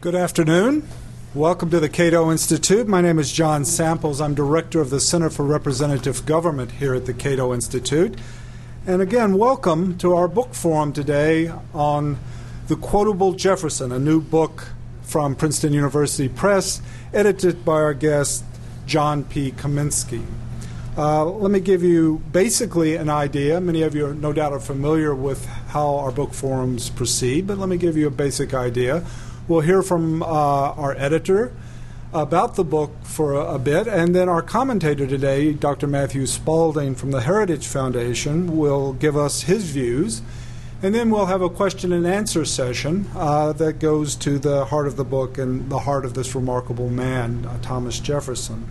Good afternoon. Welcome to the Cato Institute. My name is John Samples. I'm director of the Center for Representative Government here at the Cato Institute. And again, welcome to our book forum today on The Quotable Jefferson, a new book from Princeton University Press, edited by our guest, John P. Kaminski. Uh, let me give you basically an idea. Many of you, are, no doubt, are familiar with how our book forums proceed, but let me give you a basic idea. We'll hear from uh, our editor about the book for a, a, bit, and then our commentator today, Dr. Matthew Spalding from the Heritage Foundation, will give us his views. And then we'll have a question and answer session uh, that goes to the heart of the book and the heart of this remarkable man, uh, Thomas Jefferson.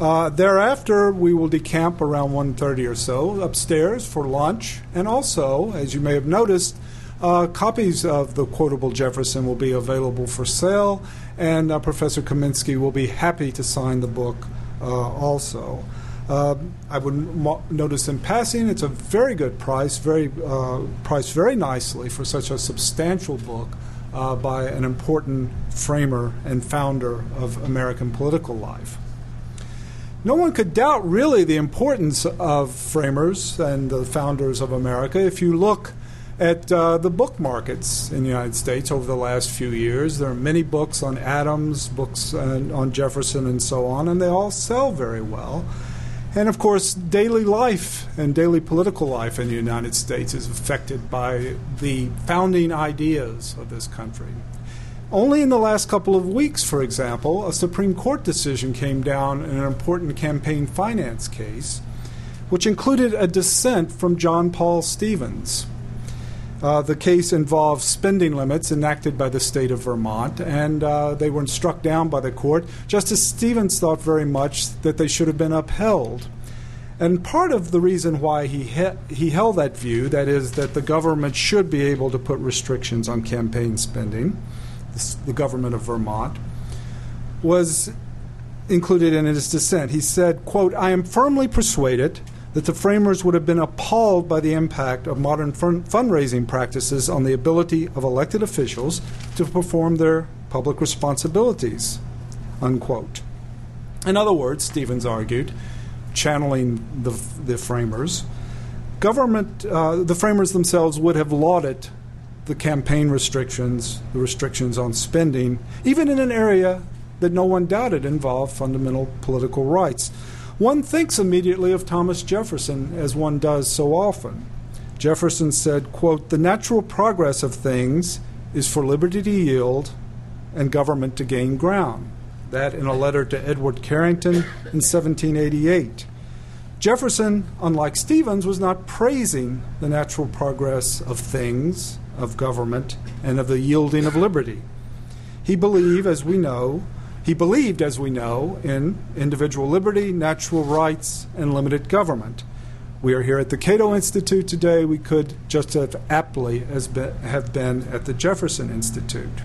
Uh, thereafter, we will decamp around 1.30 or so upstairs for lunch. And also, as you may have noticed, uh, copies of the quotable Jefferson will be available for sale, and uh, Professor Kaminski will be happy to sign the book uh, also. Uh, I would mo- notice in passing, it's a very good price, very uh, priced very nicely for such a substantial book uh, by an important framer and founder of American political life. No one could doubt really the importance of framers and the founders of America if you look at uh, the book markets in the United States over the last few years. There are many books on Adams, books on Jefferson, and so on, and they all sell very well. And of course, daily life and daily political life in the United States is affected by the founding ideas of this country. Only in the last couple of weeks, for example, a Supreme Court decision came down in an important campaign finance case, which included a dissent from John Paul Stevens, uh, the case involved spending limits enacted by the state of Vermont, and uh, they were struck down by the court. Justice Stevens thought very much that they should have been upheld. And part of the reason why he, he, he held that view, that is, that the government should be able to put restrictions on campaign spending, the government of Vermont, was included in his dissent. He said, quote, I am firmly persuaded that the framers would have been appalled by the impact of modern fun- fundraising practices on the ability of elected officials to perform their public responsibilities. Unquote. In other words, Stevens argued, channeling the, the framers, government, uh, the framers themselves would have lauded the campaign restrictions, the restrictions on spending, even in an area that no one doubted involved fundamental political rights. One thinks immediately of Thomas Jefferson, as one does so often. Jefferson said, quote, The natural progress of things is for liberty to yield and government to gain ground. That in a letter to Edward Carrington in 1788. Jefferson, unlike Stevens, was not praising the natural progress of things, of government, and of the yielding of liberty. He believed, as we know, he believed, as we know, in individual liberty, natural rights, and limited government. We are here at the Cato Institute today. We could just as aptly as be, have been at the Jefferson Institute.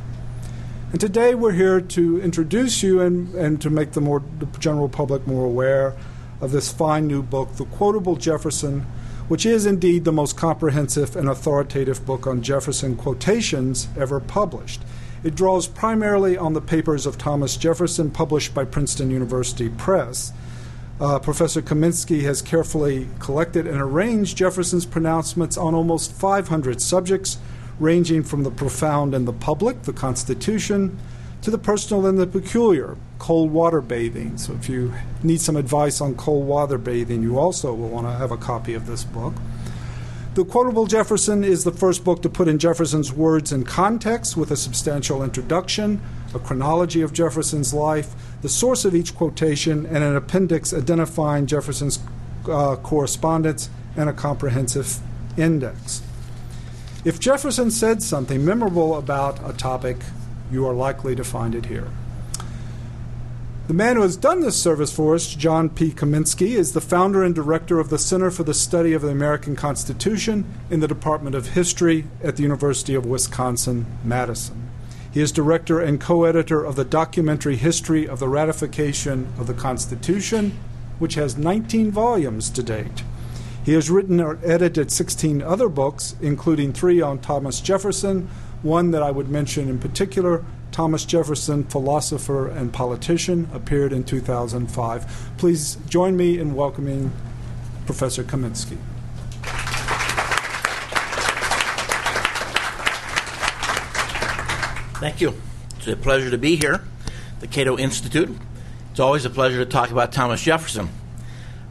And today we're here to introduce you and, and to make the, more, the general public more aware of this fine new book, The Quotable Jefferson, which is indeed the most comprehensive and authoritative book on Jefferson quotations ever published. It draws primarily on the papers of Thomas Jefferson published by Princeton University Press. Uh, Professor Kaminski has carefully collected and arranged Jefferson's pronouncements on almost 500 subjects, ranging from the profound and the public, the Constitution, to the personal and the peculiar, cold water bathing. So, if you need some advice on cold water bathing, you also will want to have a copy of this book. The Quotable Jefferson is the first book to put in Jefferson's words in context with a substantial introduction, a chronology of Jefferson's life, the source of each quotation, and an appendix identifying Jefferson's uh, correspondence and a comprehensive index. If Jefferson said something memorable about a topic, you are likely to find it here. The man who has done this service for us, John P. Kaminski, is the founder and director of the Center for the Study of the American Constitution in the Department of History at the University of Wisconsin Madison. He is director and co editor of the documentary History of the Ratification of the Constitution, which has 19 volumes to date. He has written or edited 16 other books, including three on Thomas Jefferson, one that I would mention in particular Thomas Jefferson, Philosopher and Politician, appeared in 2005. Please join me in welcoming Professor Kaminski. Thank you. It's a pleasure to be here, the Cato Institute. It's always a pleasure to talk about Thomas Jefferson.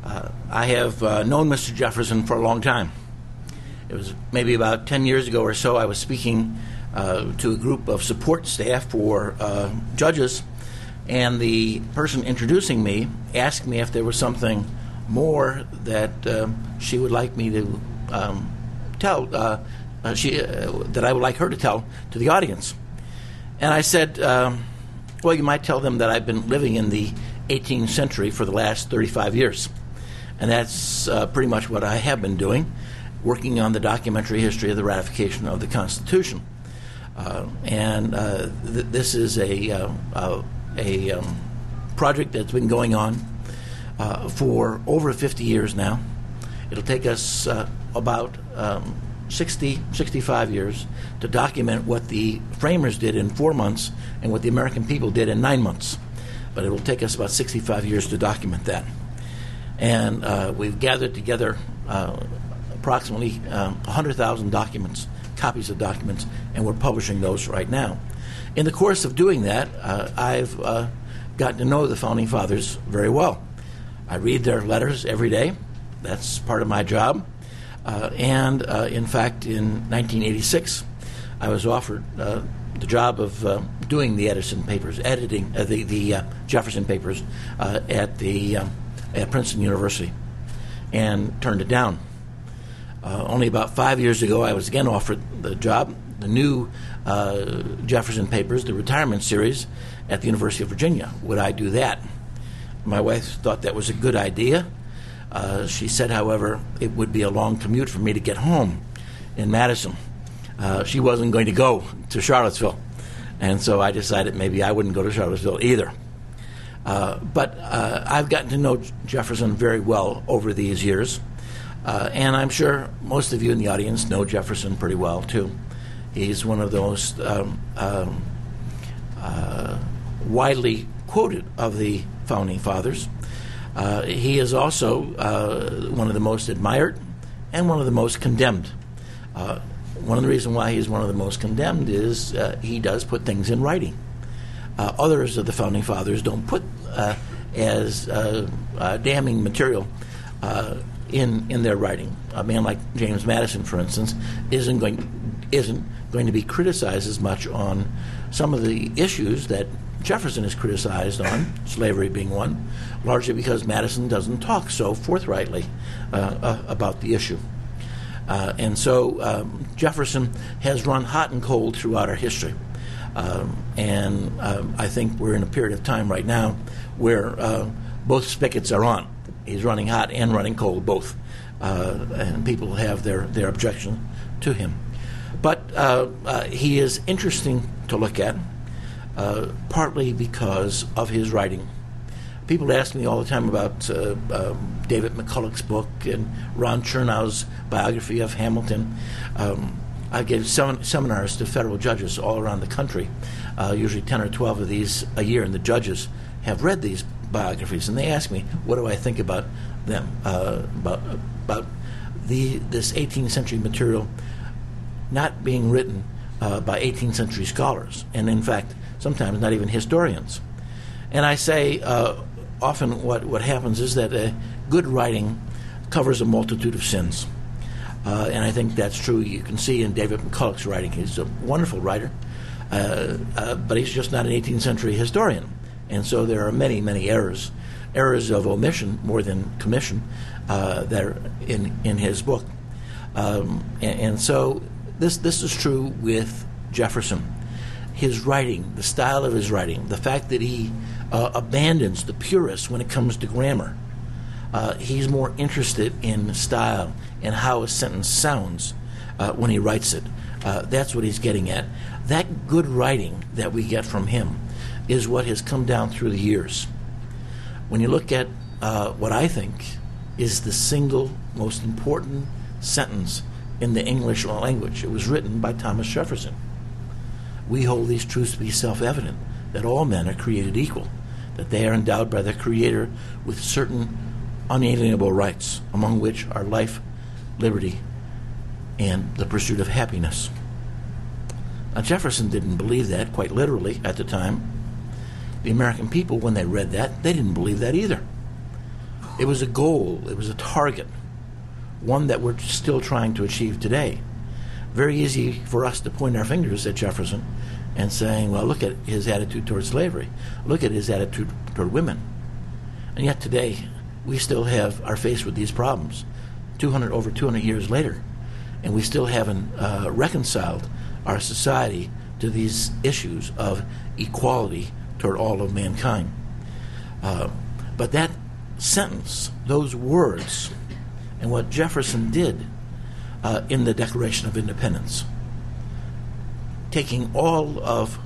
Uh, I have uh, known Mr. Jefferson for a long time. It was maybe about 10 years ago or so, I was speaking uh, to a group of support staff for uh, judges, and the person introducing me asked me if there was something more that um, she would like me to um, tell, uh, uh, she, that I would like her to tell to the audience. And I said, um, well, you might tell them that I've been living in the 18th century for the last 35 years. And that's uh, pretty much what I have been doing, working on the documentary history of the ratification of the Constitution. Uh, and uh, th- this is a, uh, a um, project that's been going on uh, for over 50 years now. It'll take us about um, 60, 65 years to document what the framers did in four months and what the American people did in nine months. But it will take us about 65 years to document that. And uh, we've gathered together uh, approximately uh, 100,000 documents, copies of documents, and we're publishing those right now. In the course of doing that, uh, I've uh, gotten to know the Founding Fathers very well. I read their letters every day. That's part of my job. Uh, and uh, in fact, in 1986, I was offered uh, the job of uh, doing the Edison papers, editing the, the Jefferson papers at, the, at Princeton University, and turned it down. Only about five years ago, I was again offered the job, the new Jefferson papers, the retirement series at the University of Virginia. Would I do that? My wife thought that was a good idea. Uh, she said, however, it would be a long commute for me to get home in Madison. Uh, she wasn't going to go to Charlottesville. And so I decided maybe I wouldn't go to Charlottesville either. Uh, but uh, I've gotten to know Jefferson very well over these years. Uh, and I'm sure most of you in the audience know Jefferson pretty well, too. He's one of the most um, um, widely quoted of the founding fathers. Uh, he is also uh, one of the most admired and one of the most condemned. Uh, one of the reasons why he's one of the most condemned is uh, he does put things in writing. Uh, others of the founding fathers don't put uh, as damning material in in their writing. A man like James Madison, for instance, isn't going isn't going to be criticized as much on some of the issues that Jefferson is criticized on, slavery being one, largely because Madison doesn't talk so forthrightly uh, uh, about the issue. Uh, and so um, Jefferson has run hot and cold throughout our history. Um, and um, I think we're in a period of time right now where uh, both spigots are on. He's running hot and running cold, both. Uh, and people have their, their objection to him. But uh, he is interesting to look at. Uh, partly because of his writing. People ask me all the time about uh, um, David McCullough's book and Ron Chernow's biography of Hamilton. Um, I give sem- seminars to federal judges all around the country, uh, usually 10 or 12 of these a year, and the judges have read these biographies, and they ask me, what do I think about them, uh, about, about the, this 18th century material not being written uh, by 18th century scholars. And in fact, sometimes not even historians. And I say uh, often what, what happens is that uh, good writing covers a multitude of sins. Uh, and I think that's true. You can see in David McCullough's writing. He's a wonderful writer, uh, uh, but he's just not an 18th century historian. And so there are many, many errors, errors of omission more than commission, uh, that are in, in his book. Um, and, and so this, this is true with Jefferson his writing, the style of his writing, the fact that he uh, abandons the purists when it comes to grammar. Uh, he's more interested in style and how a sentence sounds uh, when he writes it. Uh, that's what he's getting at. That good writing that we get from him is what has come down through the years. When you look at uh, what I think is the single most important sentence in the English language, it was written by Thomas Jefferson. we hold these truths to be self evident that all men are created equal, that they are endowed by their Creator with certain unalienable rights, among which are life, liberty, and the pursuit of happiness. Now, Jefferson didn't believe that quite literally at the time. The American people, when they read that, they didn't believe that either. It was a goal, it was a target, one that we're still trying to achieve today. Very easy for us to point our fingers at Jefferson and saying, well, look at his attitude toward slavery, look at his attitude toward women. And yet today, we still have are faced with these problems 200 over 200 years later and we still haven't uh, reconciled our society to these issues of equality toward all of mankind. Uh, but that sentence, those words, and what Jefferson did uh, in the Declaration of Independence, taking all of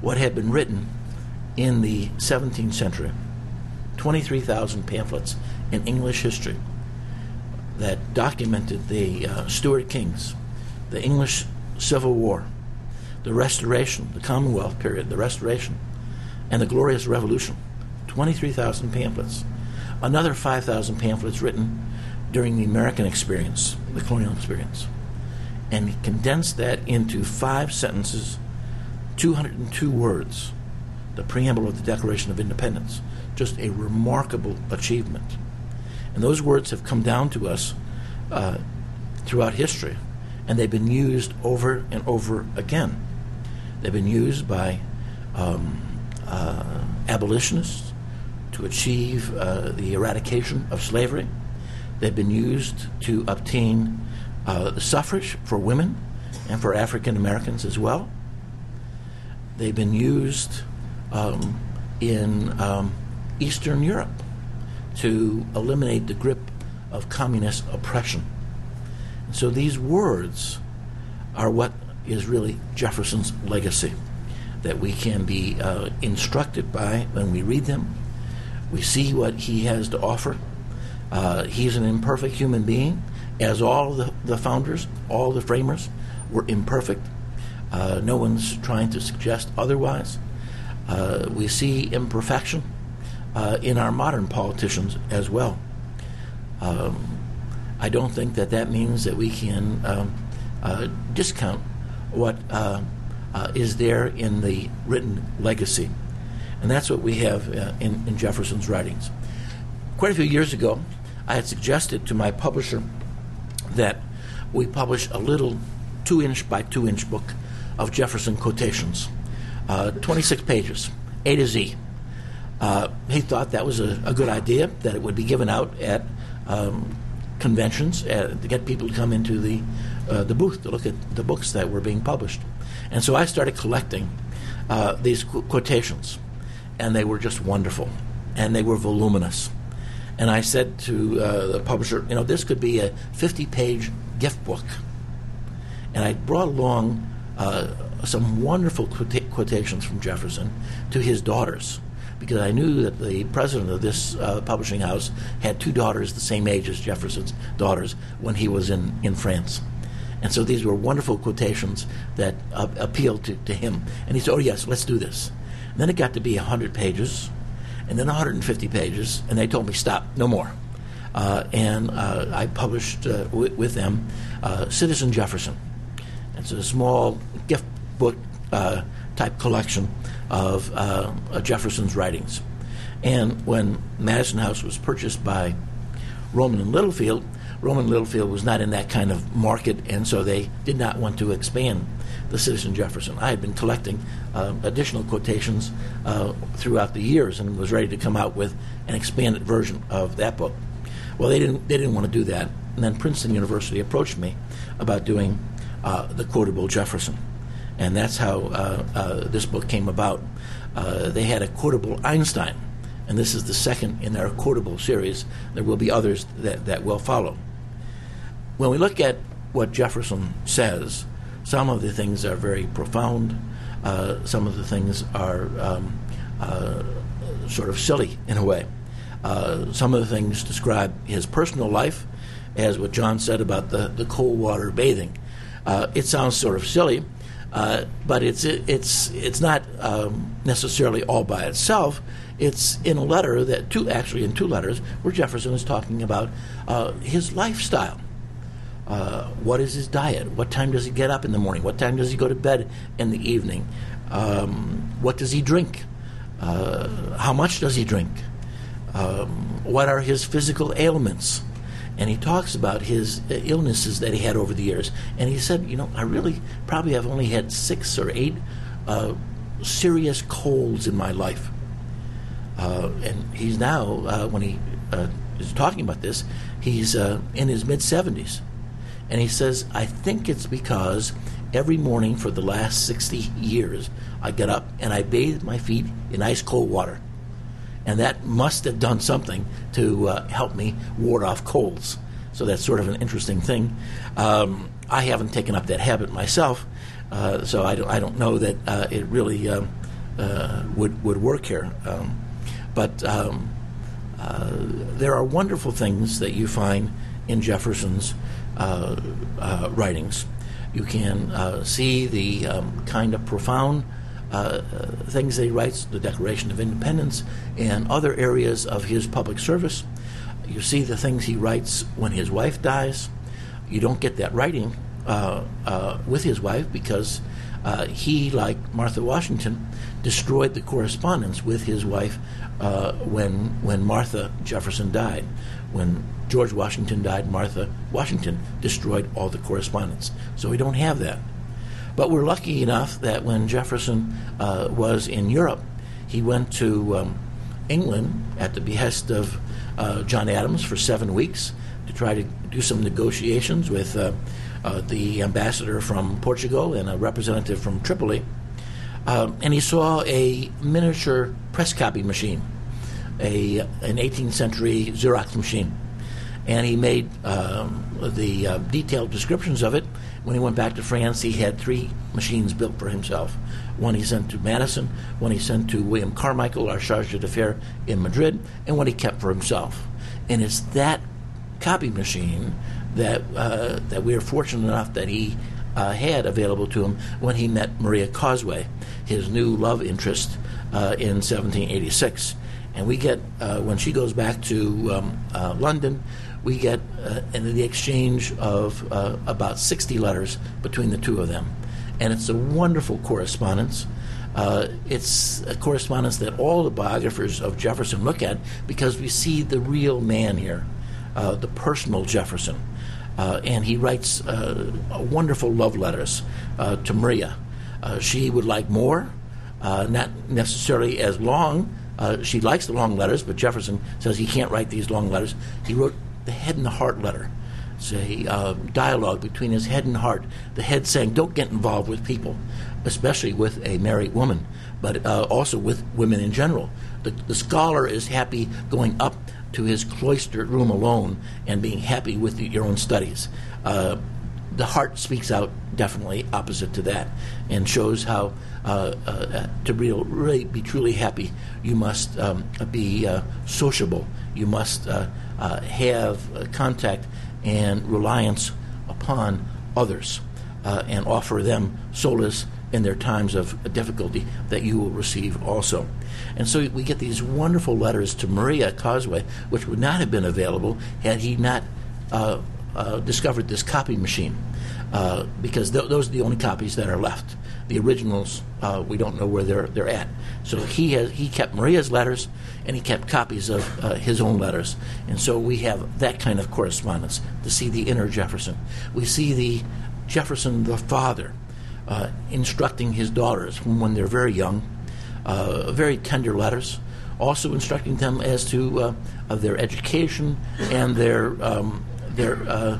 what had been written in the 17th century, 23,000 pamphlets in English history that documented the uh, Stuart Kings, the English Civil War, the Restoration, the Commonwealth period, the Restoration, and the Glorious Revolution. 23,000 pamphlets. Another 5,000 pamphlets written during the American experience, the colonial experience. And he condensed that into five sentences, 202 words, the preamble of the Declaration of Independence. Just a remarkable achievement. And those words have come down to us uh, throughout history, and they've been used over and over again. They've been used by um, abolitionists to achieve uh, the eradication of slavery. They've been used to obtain uh, the suffrage for women and for African Americans as well. They've been used um, in um, Eastern Europe to eliminate the grip of communist oppression. So these words are what is really Jefferson's legacy that we can be uh, instructed by when we read them. We see what he has to offer. Uh, he's an imperfect human being, as all the, the founders, all the framers were imperfect. Uh, no one's trying to suggest otherwise. Uh, we see imperfection uh, in our modern politicians as well. Um, I don't think that that means that we can um, uh, discount what uh, is there in the written legacy. And that's what we have uh, in, in Jefferson's writings. Quite a few years ago, I had suggested to my publisher that we publish a little two inch by two inch book of Jefferson quotations, uh, 26 pages, A to Z. Uh, he thought that was a, a, good idea, that it would be given out at um, conventions uh, to get people to come into the, uh, the booth to look at the books that were being published. And so I started collecting uh, these qu- quotations, and they were just wonderful, and they were voluminous. And I said to uh, the publisher, you know, this could be a 50 page gift book. And I brought along uh, some wonderful quota- quotations from Jefferson to his daughters because I knew that the president of this uh, publishing house had two daughters the same age as Jefferson's daughters when he was in, in France. And so these were wonderful quotations that uh, appealed to, to him. And he said, Oh, yes, let's do this. And then it got to be 100 pages, and then 150 pages, and they told me, Stop, no more. Uh, and uh, I published uh, w- with them uh, Citizen Jefferson. It's a small gift book type collection of uh, Jefferson's writings. And when Madison House was purchased by Rowman and Littlefield, Rowman and Littlefield was not in that kind of market, and so they did not want to expand the Citizen Jefferson. I had been collecting uh, additional quotations uh, throughout the years and was ready to come out with an expanded version of that book. Well, they didn't. They didn't want to do that, and then Princeton University approached me about doing uh, the quotable Jefferson and that's how uh, uh, this book came about. Uh, they had a quotable Einstein, and this is the second in their quotable series. There will be others that, that will follow. When we look at what Jefferson says, some of the things are very profound, uh, some of the things are um, uh, sort of silly in a way. Uh, some of the things describe his personal life, as what John said about the, the cold water bathing. it sounds sort of silly, Uh, but it's it's it's not um, necessarily all by itself. It's in a letter that two actually in two letters where Jefferson is talking about uh, his lifestyle. Uh, what is his diet? What time does he get up in the morning? What time does he go to bed in the evening? Um, what does he drink? Uh, how much does he drink? Um, what are his physical ailments? And he talks about his illnesses that he had over the years. And he said, you know, I really probably have only had six or eight uh, serious colds in my life. Uh, and he's now, uh, when he uh, is talking about this, he's in his mid 70s. And he says, I think it's because every morning for the last 60 years, I get up and I bathe my feet in ice cold water. And that must have done something to uh, help me ward off colds. So that's sort of an interesting thing. Um, I haven't taken up that habit myself, uh, so I don't, I don't know that uh, it really um, uh, would, would work here. Um, but um, uh, there are wonderful things that you find in Jefferson's writings. You can uh, see the um, kind of profound things that he writes, the Declaration of Independence, and other areas of his public service. You see the things he writes when his wife dies. You don't get that writing uh, uh, with his wife because uh, he, like Martha Washington, destroyed the correspondence with his wife when when Martha Jefferson died. When George Washington died, Martha Washington destroyed all the correspondence. So we don't have that. But we're lucky enough that when Jefferson uh, was in Europe, he went to um, England at the behest of uh, John Adams for seven weeks to try to do some negotiations with uh, uh the ambassador from Portugal and a representative from Tripoli. Um, and he saw a miniature press copy machine, a, an 18th century Xerox machine and he made um, the uh, detailed descriptions of it. When he went back to France, he had three machines built for himself. One he sent to Madison, one he sent to William Carmichael, our charge d'affaires in Madrid, and one he kept for himself. And it's that copy machine that uh, that we are fortunate enough that he uh, had available to him when he met Maria Cosway, his new love interest uh, in 1786. And we get, uh, when she goes back to um, uh, London, we get uh, in the exchange of uh, about 60 letters between the two of them. And it's a wonderful correspondence. Uh, it's a correspondence that all the biographers of Jefferson look at because we see the real man here, uh, the personal Jefferson. Uh, and he writes uh, wonderful love letters to Maria. She would like more, not necessarily as long. she likes the long letters, but Jefferson says he can't write these long letters. He wrote the head and the heart letter. It's a uh, dialogue between his head and heart. The head saying, "Don't get involved with people, especially with a married woman, but uh, also with women in general." The, the scholar is happy going up to his cloistered room alone and being happy with your own studies. Uh, the heart speaks out definitely opposite to that and shows how uh, uh, to be, really be truly happy, you must um, be uh, sociable. You must uh, uh, have contact and reliance upon others uh, and offer them solace in their times of difficulty that you will receive also. And so we get these wonderful letters to Maria Cosway, which would not have been available had he not uh, uh, discovered this copy machine, uh, because th- those are the only copies that are left. The originals, uh, we don't know where they're they're at. So he has he kept Maria's letters, and he kept copies of uh, his own letters, and so we have that kind of correspondence to see the inner Jefferson. We see the Jefferson the father uh, instructing his daughters when they're very young, uh, very tender letters, also instructing them as to uh, their education and their um, their uh,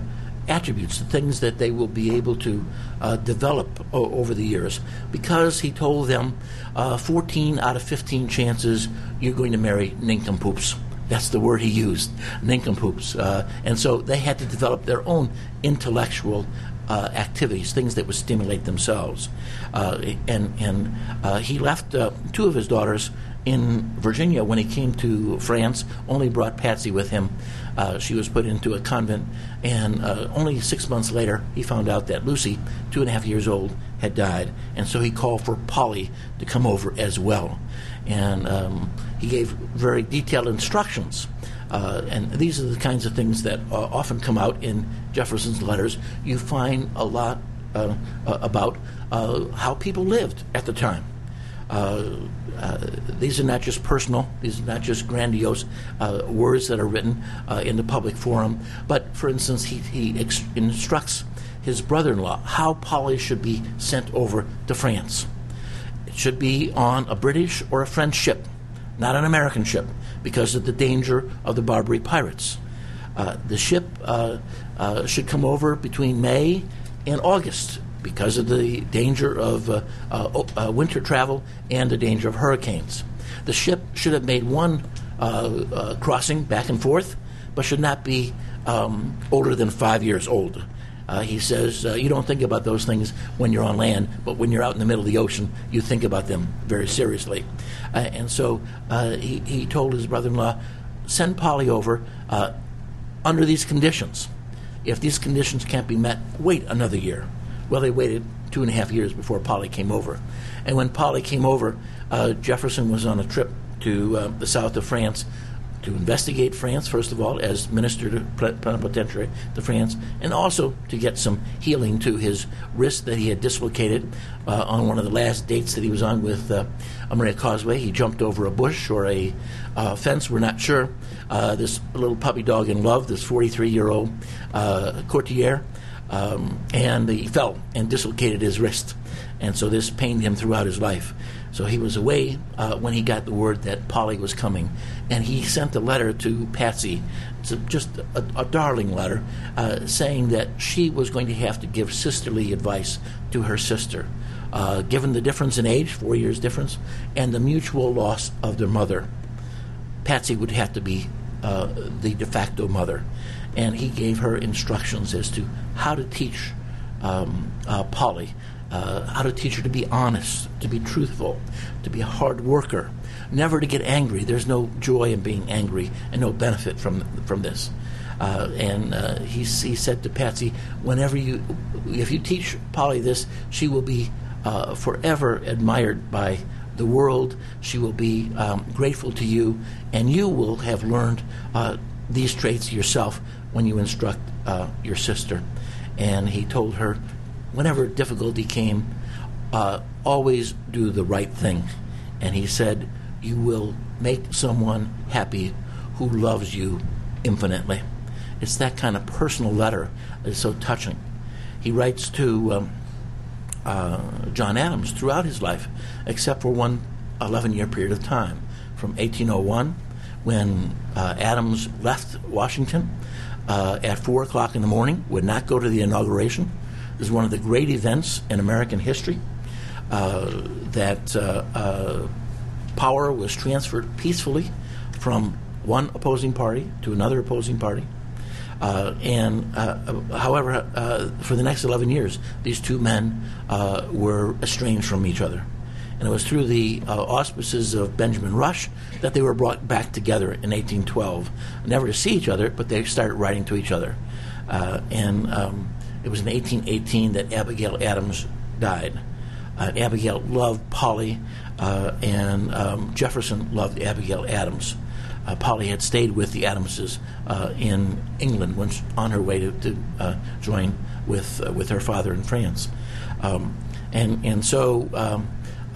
attributes, the things that they will be able to uh, develop o- over the years. Because he told them uh, 14 out of 15 chances you're going to marry nincompoops. That's the word he used, nincompoops. Uh, and so they had to develop their own intellectual uh, activities, things that would stimulate themselves. Uh, and and uh, he left uh, two of his daughters in Virginia, when he came to France, only brought Patsy with him. Uh, she was put into a convent, and uh, only six months later, he found out that Lucy, two and a half years old, had died, and so he called for Polly to come over as well. And um, he gave very detailed instructions. Uh, and these are the kinds of things that uh, often come out in Jefferson's letters. You find a lot uh, uh, about how people lived at the time. Uh, uh, these are not just personal, these are not just grandiose uh, words that are written in the public forum, but for instance, he, he ex- instructs his brother in law how Polly should be sent over to France. It should be on a British or a French ship, not an American ship, because of the danger of the Barbary pirates. Uh, the ship uh, uh, should come over between May and August because of the danger of uh, uh, uh, winter travel and the danger of hurricanes. The ship should have made one uh, uh, crossing back and forth, but should not be um, older than five years old. Uh, he says you don't think about those things when you're on land, but when you're out in the middle of the ocean, you think about them very seriously. and so he, he told his brother in law, send Polly over under these conditions. If these conditions can't be met, wait another year. Well, they waited two and a half years before Polly came over. And when Polly came over, uh, Jefferson was on a trip to uh, the south of France to investigate France, first of all, as minister to plenipotentiary to France, and also to get some healing to his wrist that he had dislocated uh, on one of the last dates that he was on with uh, Maria Cosway. He jumped over a bush or a uh, fence, we're not sure. Uh, this little puppy dog in love, this 43 year old uh, courtier, um, and he fell and dislocated his wrist. And so this pained him throughout his life. So he was away uh, when he got the word that Polly was coming. And he sent a letter to Patsy. Just a, a, darling letter uh, saying that she was going to have to give sisterly advice to her sister. Uh, given the difference in age, four years difference, and the mutual loss of their mother, Patsy would have to be uh, the de facto mother and he gave her instructions as to how to teach um, uh, Polly, uh, how to teach her to be honest, to be truthful, to be a hard worker, never to get angry. There's no joy in being angry and no benefit from from this. Uh, and uh, he, he said to Patsy, whenever you, if you teach Polly this, she will be uh, forever admired by the world. She will be um, grateful to you, and you will have learned uh, these traits yourself when you instruct uh, your sister. And he told her, whenever difficulty came, uh, always do the right thing. And he said, You will make someone happy who loves you infinitely. It's that kind of personal letter that's so touching. He writes to um, uh, John Adams throughout his life, except for one 11 year period of time, from 1801, when uh, Adams left Washington, uh, at 4 o'clock in the morning, would not go to the inauguration. This is one of the great events in American history uh, that uh, uh, power was transferred peacefully from one opposing party to another opposing party. Uh, and uh, however, uh, for the next 11 years, these two men were estranged from each other. And it was through the uh, auspices of Benjamin Rush that they were brought back together in 1812, never to see each other, but they started writing to each other. Uh, and um, it was in 1818 that Abigail Adams died. Uh, Abigail loved Polly, uh, and um, Jefferson loved Abigail Adams. Uh, Polly had stayed with the Adamses uh, in England when on her way to, to join with with her father in France, um, and and so um,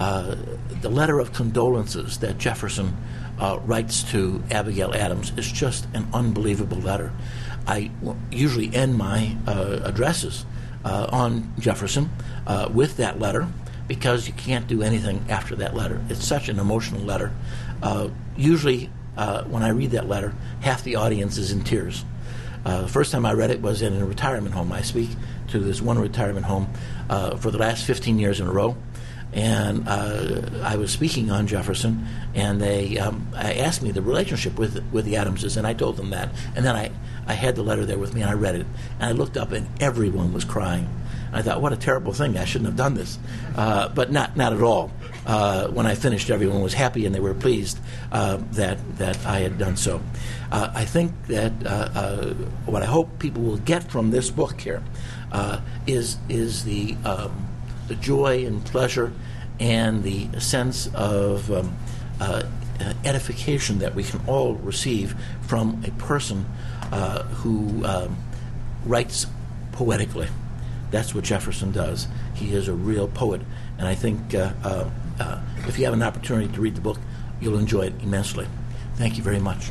uh, the letter of condolences that Jefferson uh, writes to Abigail Adams is just an unbelievable letter. I usually end my uh, addresses uh, on Jefferson uh, with that letter because you can't do anything after that letter. It's such an emotional letter. usually, when I read that letter, half the audience is in tears. Uh, the first time I read it was in a retirement home. I speak to this one retirement home uh, for the last 15 years in a row and uh, I was speaking on Jefferson, and they um, asked me the relationship with with the Adamses, and I told them that, and then I I had the letter there with me, and I read it, and I looked up, and everyone was crying. I thought, what a terrible thing! I shouldn't have done this, uh, but not not at all. Uh, when I finished, everyone was happy and they were pleased uh, that that I had done so. Uh, I think that uh, what I hope people will get from this book here is is the um, the joy and pleasure and the sense of um, edification that we can all receive from a person who um, writes poetically. That's what Jefferson does. He is a real poet, and I think uh, uh, uh, if you have an opportunity to read the book, you'll enjoy it immensely. Thank you very much.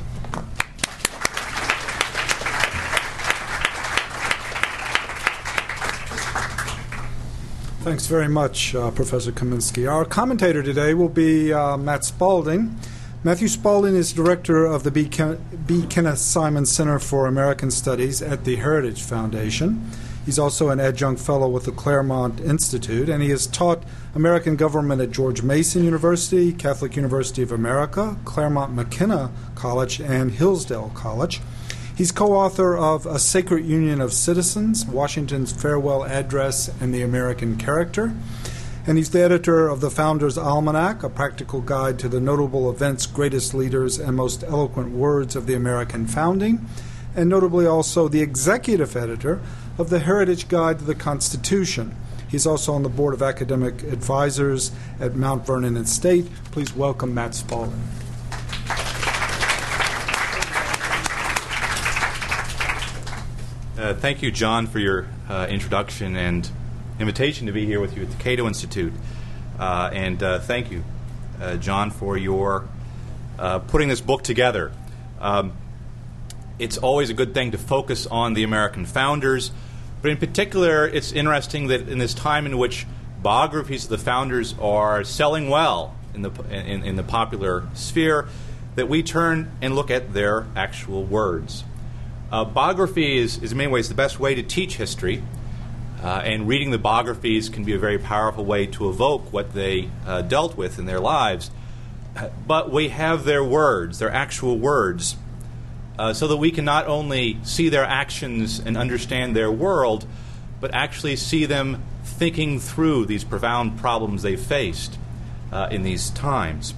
Thanks very much, uh, Professor Kaminski. Our commentator today will be uh, Matt Spalding. Matthew Spalding is director of the B. Ken- B. Kenneth Simon Center for American Studies at the Heritage Foundation. He's also an adjunct fellow with the Claremont Institute, and he has taught American government at George Mason University, Catholic University of America, Claremont McKenna College, and Hillsdale College. He's co author of A Sacred Union of Citizens, Washington's Farewell Address, and the American Character. And he's the editor of the Founders Almanac, a practical guide to the notable events, greatest leaders, and most eloquent words of the American founding. And notably also the executive editor of the Heritage Guide to the Constitution. He's also on the Board of Academic Advisors at Mount Vernon Estate. Please welcome Matt Spalding. Uh, thank you, John, for your uh, introduction and invitation to be here with you at the Cato Institute. Uh, and uh, thank you, uh, John, for your uh, putting this book together. Um, it's always a good thing to focus on the American founders but in particular, it's interesting that in this time in which biographies of the founders are selling well in the, in, in the popular sphere, that we turn and look at their actual words. Uh, biography is, is, in many ways, the best way to teach history, uh, and reading the biographies can be a very powerful way to evoke what they uh, dealt with in their lives. But we have their words, their actual words, uh, so that we can not only see their actions and understand their world, but actually see them thinking through these profound problems they faced uh, in these times.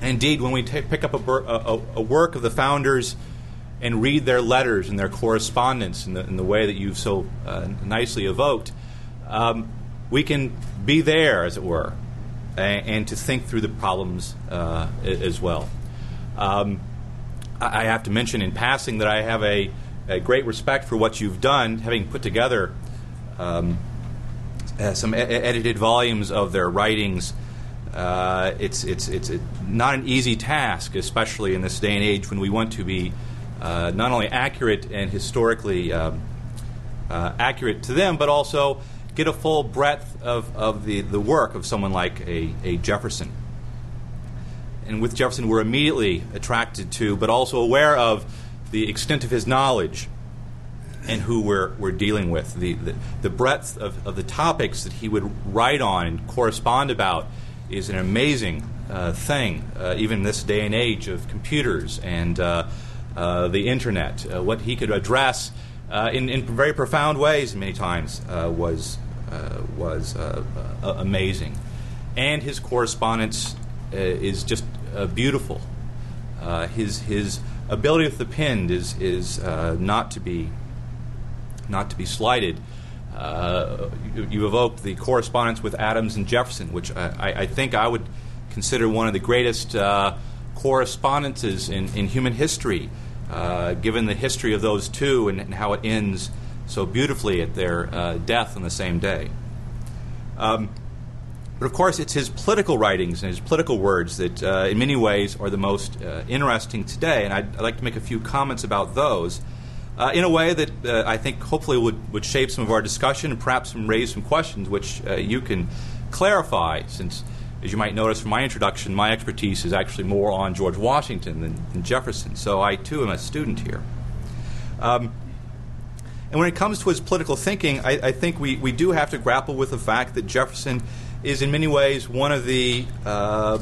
Indeed, when we t- pick up a, a, a, work of the founders and read their letters and their correspondence in the, in the way that you've so uh, nicely evoked, um, we can be there, as it were, and, and to think through the problems uh, as well. Um, I have to mention in passing that I have a, a great respect for what you've done, having put together um, uh, some e- edited volumes of their writings. Uh, it's it's it's not an easy task, especially in this day and age when we want to be uh, not only accurate and historically um, uh, accurate to them, but also get a full breadth of, of the, the work of someone like a, a Jefferson and with Jefferson we're immediately attracted to, but also aware of the extent of his knowledge and who we're, we're dealing with. The, the, the breadth of, of the topics that he would write on and correspond about is an amazing uh, thing, uh, even in this day and age of computers and uh the internet. Uh, what he could address uh, in, in very profound ways, many times, was, was amazing. And his correspondence is just uh, beautiful. Uh, his his ability with the pen is is uh, not to be not to be slighted. Uh, you, you, evoked the correspondence with Adams and Jefferson, which I, I think I would consider one of the greatest uh, correspondences in, in human history, uh, given the history of those two and, and, how it ends so beautifully at their death on the same day. Um, but of course, it's his political writings and his political words that, uh, in many ways, are the most uh, interesting today. And I'd, I'd, like to make a few comments about those uh, in a way that uh, I think hopefully would, would shape some of our discussion and perhaps raise some questions which uh, you can clarify, since, as you might notice from my introduction, my expertise is actually more on George Washington than, than Jefferson. So I, too, am a student here. Um, and when it comes to his political thinking, I, I think we, we do have to grapple with the fact that Jefferson is in many ways one of the uh,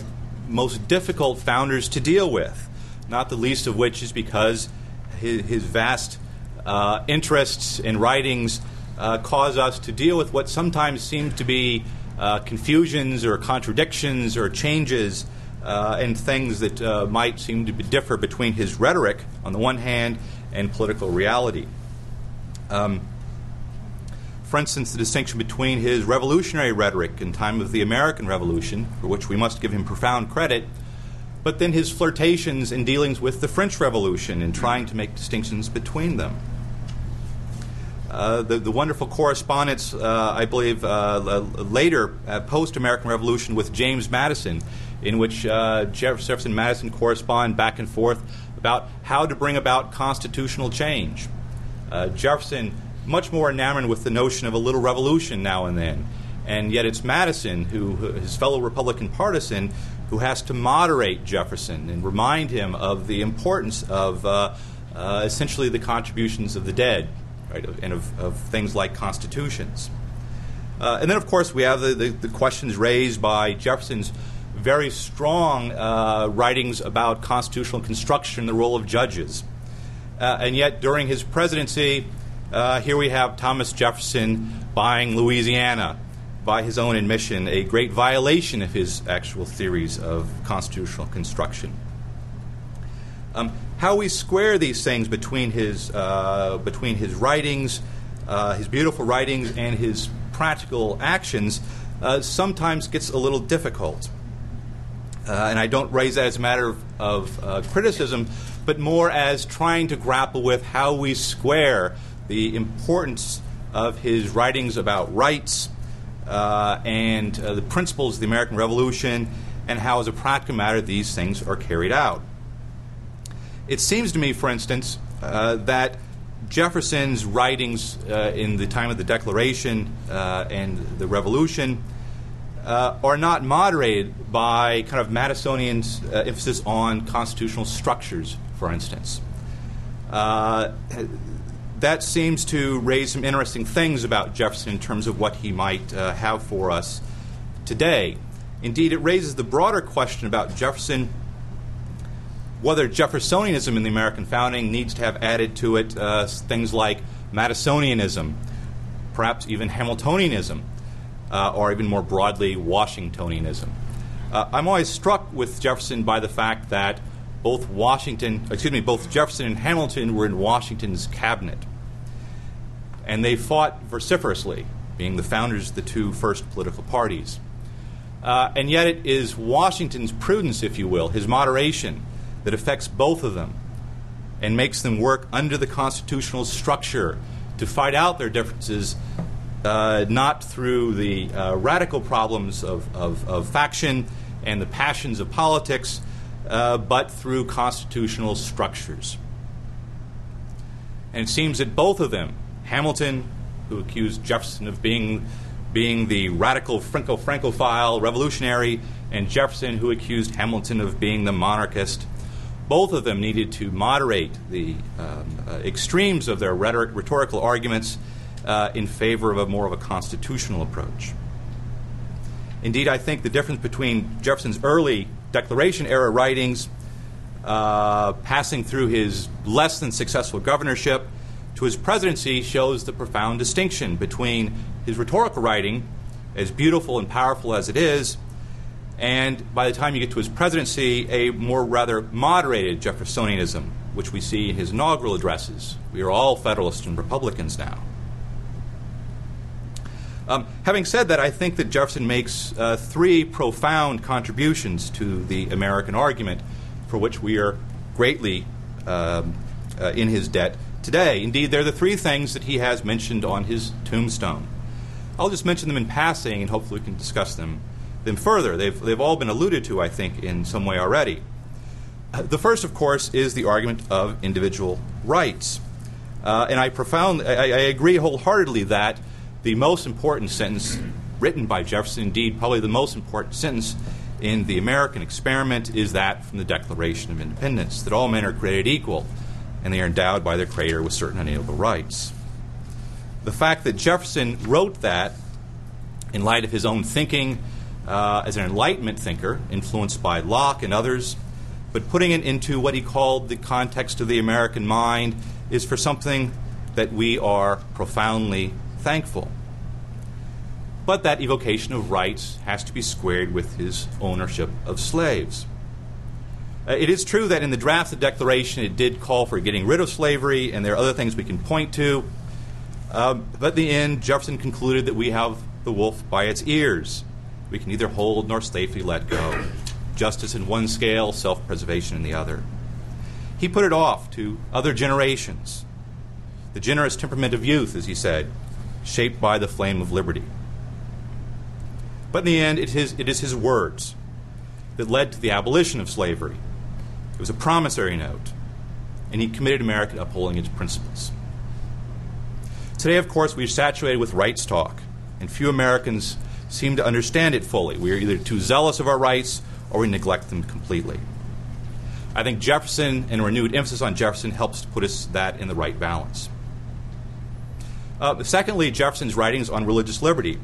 most difficult founders to deal with, not the least of which is because his, his vast uh, interests and writings uh, cause us to deal with what sometimes seems to be uh, confusions or contradictions or changes uh, and things that uh, might seem to differ between his rhetoric on the one hand and political reality. Um, for instance, the distinction between his revolutionary rhetoric in time of the American Revolution, for which we must give him profound credit, but then his flirtations in dealings with the French Revolution and trying to make distinctions between them. Uh, the, the, wonderful correspondence, uh, I believe, uh, later, post American Revolution, with James Madison, in which uh, Jefferson and Madison correspond back and forth about how to bring about constitutional change. Uh, Jefferson, much more enamored with the notion of a little revolution now and then, and yet it's Madison, who, his fellow Republican partisan, who has to moderate Jefferson and remind him of the importance of essentially the contributions of the dead right, and of, of things like constitutions. Uh, and then, of course, we have the, the, the, questions raised by Jefferson's very strong uh, writings about constitutional construction, the role of judges. Uh, and yet, during his presidency, uh, here we have Thomas Jefferson buying Louisiana by his own admission, a great violation of his actual theories of constitutional construction. Um, how we square these things between his, uh, between his writings, uh, his beautiful writings, and his practical actions uh, sometimes gets a little difficult. Uh, and I don't raise that as a matter of, of uh, criticism, but more as trying to grapple with how we square the importance of his writings about rights uh, and the principles of the American Revolution, and how, as a practical matter, these things are carried out. It seems to me, for instance, uh, that Jefferson's writings uh, in the time of the Declaration uh, and the Revolution uh, are not moderated by kind of Madisonian's uh, emphasis on constitutional structures, for instance. Uh, that seems to raise some interesting things about Jefferson in terms of what he might have for us today. Indeed, it raises the broader question about Jefferson whether Jeffersonianism in the American founding needs to have added to it uh, things like Madisonianism, perhaps even Hamiltonianism, uh, or even more broadly, Washingtonianism. Uh, I'm always struck with Jefferson by the fact that both Washington, excuse me, both Jefferson and Hamilton were in Washington's cabinet, and they fought vociferously, being the founders of the two first political parties. Uh, and yet, it is Washington's prudence, if you will, his moderation, that affects both of them and makes them work under the constitutional structure to fight out their differences, uh, not through the uh, radical problems of, of, of, faction and the passions of politics, uh, but through constitutional structures. And it seems that both of them, Hamilton, who accused Jefferson of being, being the radical Franco Francophile revolutionary, and Jefferson, who accused Hamilton of being the monarchist, both of them needed to moderate the um, uh, extremes of their rhetoric, rhetorical arguments uh, in favor of a more of a constitutional approach. Indeed, I think the difference between Jefferson's early Declaration era writings, uh, passing through his less than successful governorship, to his presidency shows the profound distinction between his rhetorical writing, as beautiful and powerful as it is, and by the time you get to his presidency, a more rather moderated Jeffersonianism, which we see in his inaugural addresses. We are all Federalists and Republicans now. Um, having said that, I think that Jefferson makes uh, three profound contributions to the American argument, for which we are greatly um, uh, in his debt today. Indeed, they're the three things that he has mentioned on his tombstone. I'll just mention them in passing, and hopefully we can discuss them them further. They've, they've all been alluded to, I think, in some way already. Uh, the first, of course, is the argument of individual rights. Uh, and I profound, I, I, agree wholeheartedly that the most important sentence written by Jefferson, indeed, probably the most important sentence in the American experiment, is that from the Declaration of Independence that all men are created equal and they are endowed by their Creator with certain unalienable rights. The fact that Jefferson wrote that in light of his own thinking uh, as an Enlightenment thinker, influenced by Locke and others, but putting it into what he called the context of the American mind is for something that we are profoundly thankful. But that evocation of rights has to be squared with his ownership of slaves. Uh, it is true that in the draft of the Declaration it did call for getting rid of slavery, and there are other things we can point to. Um, but in the end, Jefferson concluded that we have the wolf by its ears. We can neither hold nor safely let go. Justice in one scale, self preservation in the other. He put it off to other generations. The generous temperament of youth, as he said, shaped by the flame of liberty. But in the end, it is, it is his words that led to the abolition of slavery. It was a promissory note, and he committed America to upholding its principles. Today, of course, we are saturated with rights talk, and few Americans seem to understand it fully. We are either too zealous of our rights or we neglect them completely. I think Jefferson and renewed emphasis on Jefferson helps to put us that in the right balance. Uh, secondly, Jefferson's writings on religious liberty,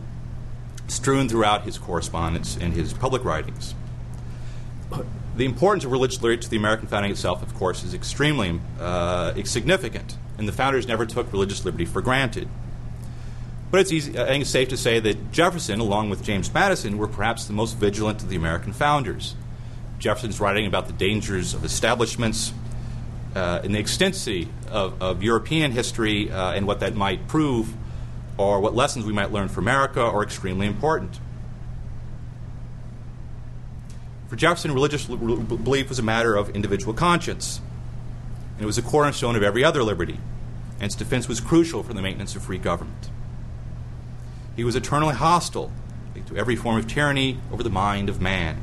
strewn throughout his correspondence and his public writings. The importance of religious liberty to the American founding itself, of course, is extremely uh, significant, and the founders never took religious liberty for granted. But it's easy, I think it's safe to say that Jefferson, along with James Madison, were perhaps the most vigilant of the American founders. Jefferson's writing about the dangers of establishments uh, and the extensity of, of European history uh, and what that might prove, or what lessons we might learn from America, are extremely important. For Jefferson, religious belief was a matter of individual conscience, and it was a cornerstone of every other liberty, and its defense was crucial for the maintenance of free government. He was eternally hostile to every form of tyranny over the mind of man.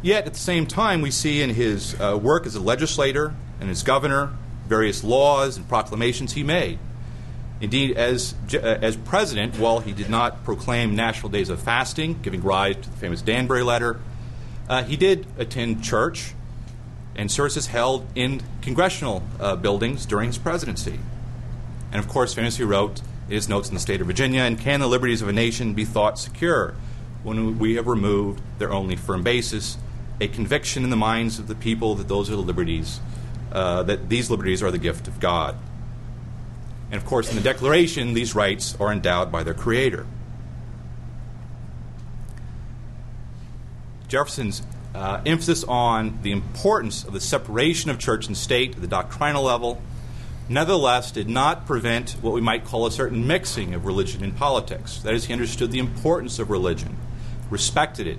Yet, at the same time, we see in his uh, work as a legislator and as governor various laws and proclamations he made. Indeed, as, uh, as president, while he did not proclaim national days of fasting, giving rise to the famous Danbury letter, uh, he did attend church and services held in congressional uh, buildings during his presidency. And of course, famously wrote his notes in the state of Virginia, and can the liberties of a nation be thought secure when we have removed their only firm basis a conviction in the minds of the people that those are the liberties, uh, that these liberties are the gift of God. And of course, in the Declaration, these rights are endowed by their Creator. Jefferson's uh, emphasis on the importance of the separation of church and state at the doctrinal level, nevertheless, did not prevent what we might call a certain mixing of religion and politics. That is, he understood the importance of religion, respected it,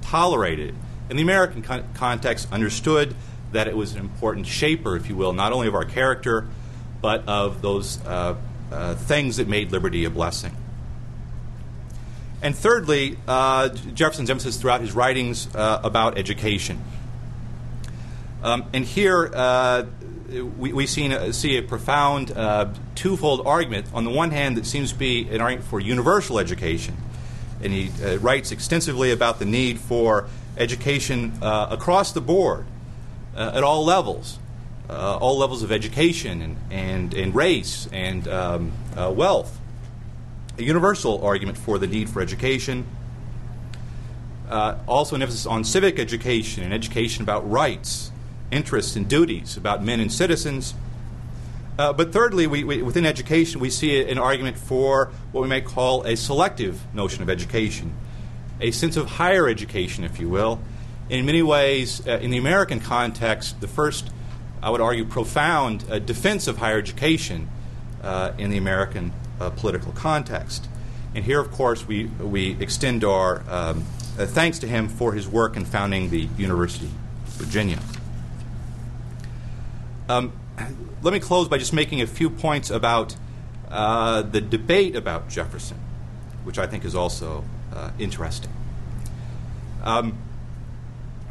tolerated it, in the American con- context, understood that it was an important shaper, if you will, not only of our character, but of those uh, uh, things that made liberty a blessing. And thirdly, uh, Jefferson's emphasis throughout his writings uh, about education. Um, and here uh, we, we a, see a profound uh, twofold argument. On the one hand, that seems to be an argument for universal education. And he writes extensively about the need for education uh, across the board uh, at all levels, uh, all levels of education and, and, and race and um, uh, wealth. A universal argument for the need for education. Uh, also, an emphasis on civic education and education about rights, interests, and duties about men and citizens. Uh, but thirdly, we, we, within education, we see an argument for what we might call a selective notion of education a sense of higher education, if you will. In many ways, uh, in the American context, the first, I would argue, profound uh, defense of higher education uh, in the American uh, political context. And here, of course, we, we extend our um, uh, thanks to him for his work in founding the University of Virginia. Um, let me close by just making a few points about uh, the debate about Jefferson, which I think is also uh, interesting. Um,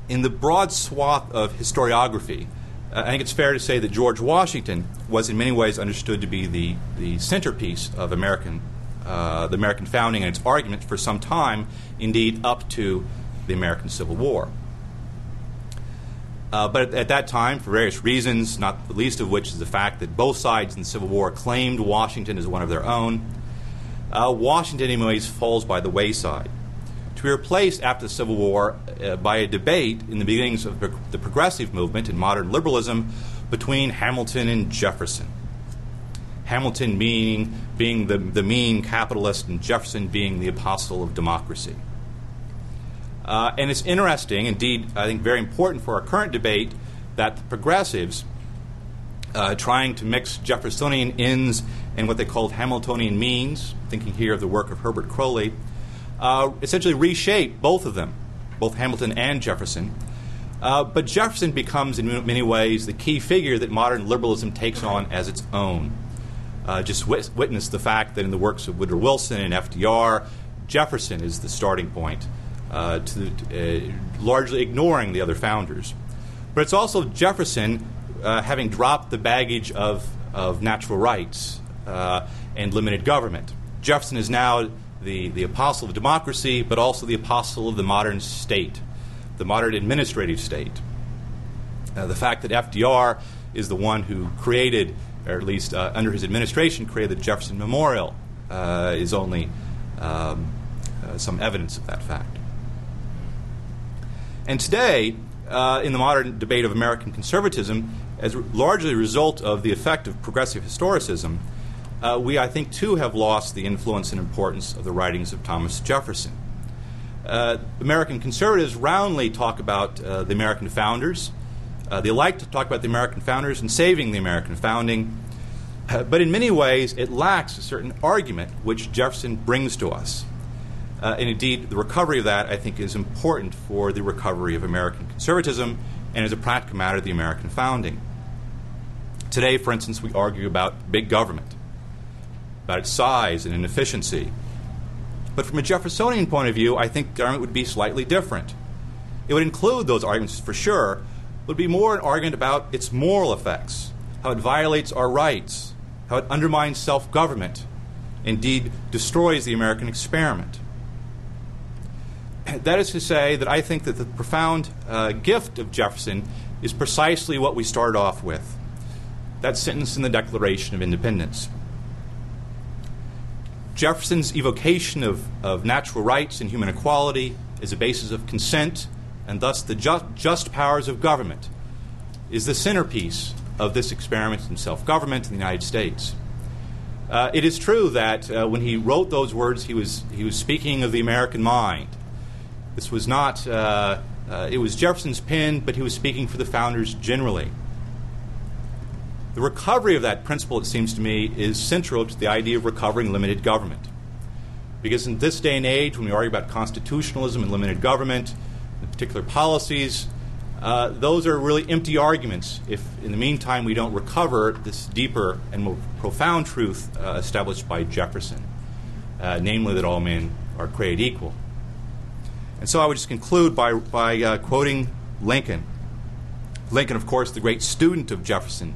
in the broad swath of historiography, uh, I think it's fair to say that George Washington was in many ways understood to be the, the centerpiece of American, uh, the American founding and its argument for some time, indeed up to the American Civil War. Uh, but at, at, that time, for various reasons, not the least of which is the fact that both sides in the Civil War claimed Washington as one of their own, uh, Washington, in ways, falls by the wayside. To be replaced after the Civil War uh, by a debate in the beginnings of the progressive movement in modern liberalism between Hamilton and Jefferson. Hamilton being, being the, the mean capitalist and Jefferson being the apostle of democracy. Uh, and it's interesting, indeed, I think very important for our current debate, that the progressives, uh, trying to mix Jeffersonian ends and what they called Hamiltonian means, thinking here of the work of Herbert Croly, uh, essentially reshape both of them, both Hamilton and Jefferson. Uh, but Jefferson becomes, in many ways, the key figure that modern liberalism takes on as its own. Uh, just wit- witness the fact that in the works of Woodrow Wilson and FDR, Jefferson is the starting point, uh, to, uh, largely ignoring the other founders. But it's also Jefferson uh, having dropped the baggage of, of natural rights uh, and limited government. Jefferson is now the, the apostle of democracy, but also the apostle of the modern state, the modern administrative state. Uh, the fact that FDR is the one who created, or at least uh, under his administration, created the Jefferson Memorial uh, is only um, uh, some evidence of that fact. And today, uh, in the modern debate of American conservatism, as largely a result of the effect of progressive historicism, uh, we, I think, too have lost the influence and importance of the writings of Thomas Jefferson. Uh, American conservatives roundly talk about uh, the American founders. Uh, they like to talk about the American founders and saving the American founding. Uh, but in many ways, it lacks a certain argument which Jefferson brings to us. Uh, and indeed, the recovery of that, I think, is important for the recovery of American conservatism and, as a practical matter, of the American founding. Today, for instance, we argue about big government about its size and inefficiency. But from a Jeffersonian point of view, I think government would be slightly different. It would include those arguments for sure, but would be more an argument about its moral effects, how it violates our rights, how it undermines self government, indeed destroys the American experiment. That is to say, that I think that the profound uh, gift of Jefferson is precisely what we start off with that sentence in the Declaration of Independence. Jefferson's evocation of, of natural rights and human equality as a basis of consent, and thus the just, just powers of government is the centerpiece of this experiment in self government in the United States. Uh, it is true that uh, when he wrote those words, he was, he was speaking of the American mind. This was not, uh, uh it was Jefferson's pen, but he was speaking for the founders generally. The recovery of that principle, it seems to me, is central to the idea of recovering limited government. Because in this day and age, when we argue about constitutionalism and limited government, and particular policies, uh, those are really empty arguments if, in the meantime, we don't recover this deeper and more profound truth uh, established by Jefferson, uh, namely that all men are created equal. And so I would just conclude by, by uh, quoting Lincoln. Lincoln, of course, the great student of Jefferson,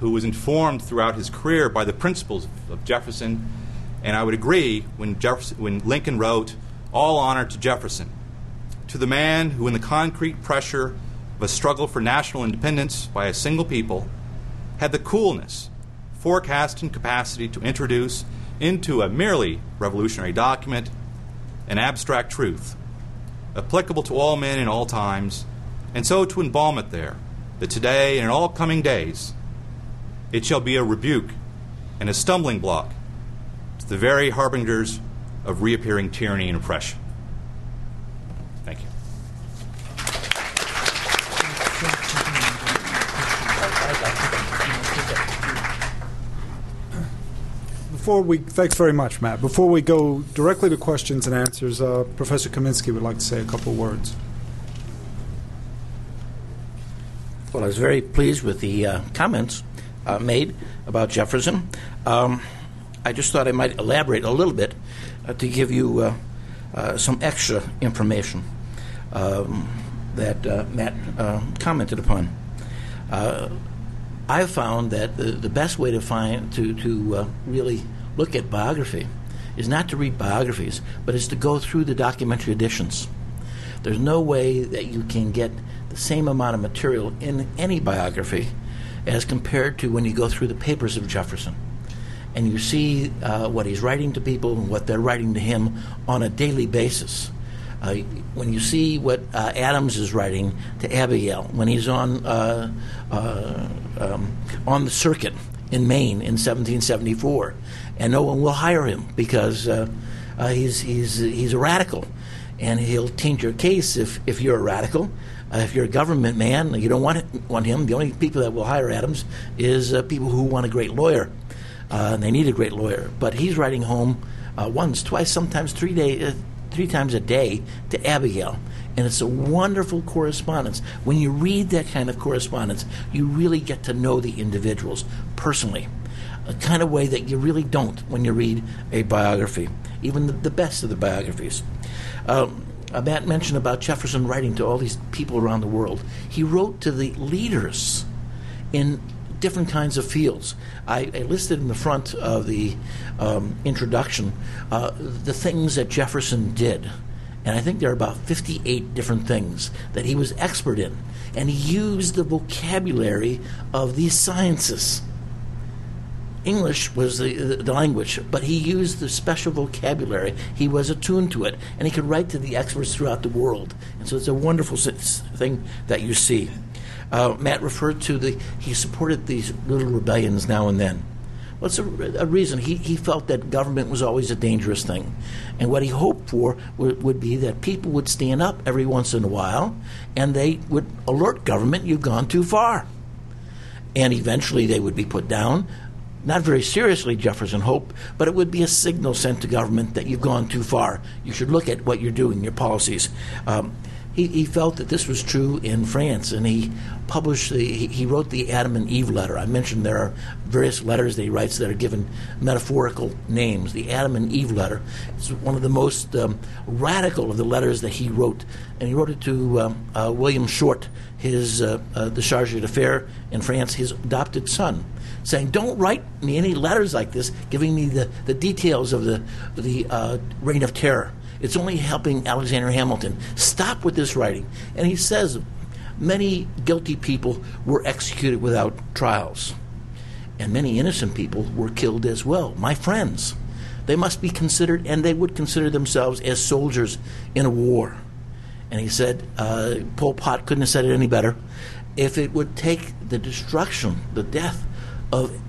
who was informed throughout his career by the principles of Jefferson. And I would agree when, when Lincoln wrote, All honor to Jefferson, to the man who, in the concrete pressure of a struggle for national independence by a single people, had the coolness, forecast, and capacity to introduce into a merely revolutionary document an abstract truth, applicable to all men in all times, and so to embalm it there, that today and in all coming days it shall be a rebuke and a stumbling block to the very harbingers of reappearing tyranny and oppression. Thank you. Before we, thanks very much, Matt. Before we go directly to questions and answers, uh, Professor Kaminski would like to say a couple words. Well, I was very pleased with the uh, comments uh, made about Jefferson. Um, I just thought I might elaborate a little bit uh, to give you uh, uh some extra information um, that uh, Matt uh, commented upon. I found that the, the best way to find to to really look at biography is not to read biographies, but is to go through the documentary editions. There's no way that you can get the same amount of material in any biography as compared to when you go through the papers of Jefferson and you see uh, what he's writing to people and what they're writing to him on a daily basis. Uh, when you see what uh, Adams is writing to Abigail when he's on uh, uh, um, on the circuit in Maine in 1774, and no one will hire him because uh, uh, he's, he's, he's a radical, and he'll taint your case if, if you're a radical. Uh, if you're a government man, you don't want, want him. The only people that will hire Adams is uh, people who want a great lawyer, uh, and they need a great lawyer. But he's writing home uh, once, twice, sometimes three, day, three times a day to Abigail and it's a wonderful correspondence. When you read that kind of correspondence, you really get to know the individuals personally, a kind of way that you really don't when you read a biography, even the, the best of the biographies. Um, Matt mentioned about Jefferson writing to all these people around the world. He wrote to the leaders in different kinds of fields. I, I listed in the front of the um, introduction uh, the things that Jefferson did and I think there are about 58 different things that he was expert in. And he used the vocabulary of these sciences. English was the, the, language, but he used the special vocabulary. He was attuned to it, and he could write to the experts throughout the world. And so it's a wonderful thing that you see. Uh, Matt referred to the, he supported these little rebellions now and then. What's a, a, reason? He, he felt that government was always a dangerous thing. And what he hoped for would be that people would stand up every once in a while and they would alert government you've gone too far. And eventually they would be put down. Not very seriously, Jefferson hoped, but it would be a signal sent to government that you've gone too far. You should look at what you're doing, your policies. Um, he, he felt that this was true in France, and he published the, he, he wrote the Adam and Eve letter. I mentioned there are various letters that he writes that are given metaphorical names. The Adam and Eve letter is one of the most um, radical of the letters that he wrote, and he wrote it to um, uh, William Short, his uh, uh, the charge d'affaires in France, his adopted son saying, "Don't write me any letters like this, giving me the, the details of the the uh, reign of terror. It's only helping Alexander Hamilton. Stop with this writing. And he says many guilty people were executed without trials, and many innocent people were killed as well. My friends, they must be considered, and they would consider themselves as soldiers in a war. And he said, uh, Pol Pot couldn't have said it any better. If it would take the destruction, the death of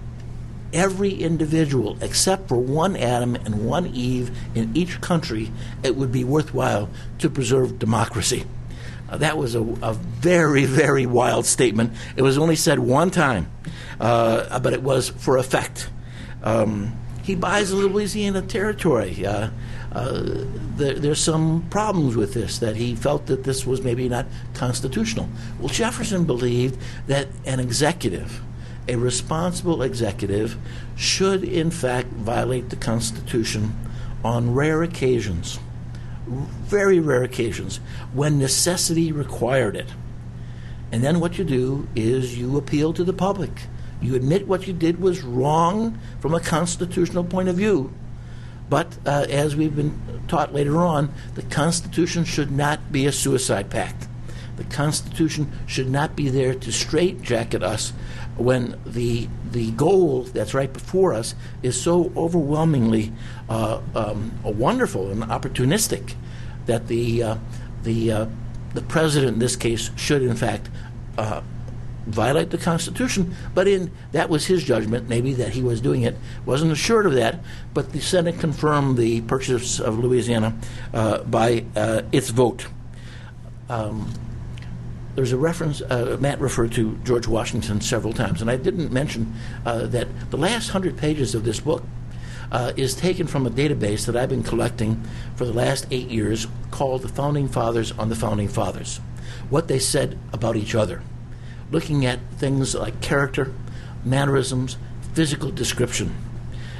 every individual except for one Adam and one Eve in each country, it would be worthwhile to preserve democracy. Uh, that was a, a, very, very wild statement. It was only said one time, uh, but it was for effect. Um, he buys Louisiana Territory. Uh, uh, there, there's some problems with this, that he felt that this was maybe not constitutional. Well, Jefferson believed that an executive, a responsible executive should, in fact, violate the Constitution on rare occasions, very rare occasions, when necessity required it. And then what you do is you appeal to the public. You admit what you did was wrong from a constitutional point of view. But uh, as we've been taught later on, the Constitution should not be a suicide pact. The Constitution should not be there to straitjacket us when the the goal that's right before us is so overwhelmingly uh, um, wonderful and opportunistic that the uh, the uh, the president in this case should in fact uh, violate the Constitution. But in that was his judgment, maybe that he was doing it. wasn't assured of that. But the Senate confirmed the purchase of Louisiana uh, by uh, its vote. Um, there's a reference, uh, Matt referred to George Washington several times, and I didn't mention uh, that the last hundred pages of this book uh, is taken from a database that I've been collecting for the last eight years called The Founding Fathers on the Founding Fathers. What they said about each other, looking at things like character, mannerisms, physical description.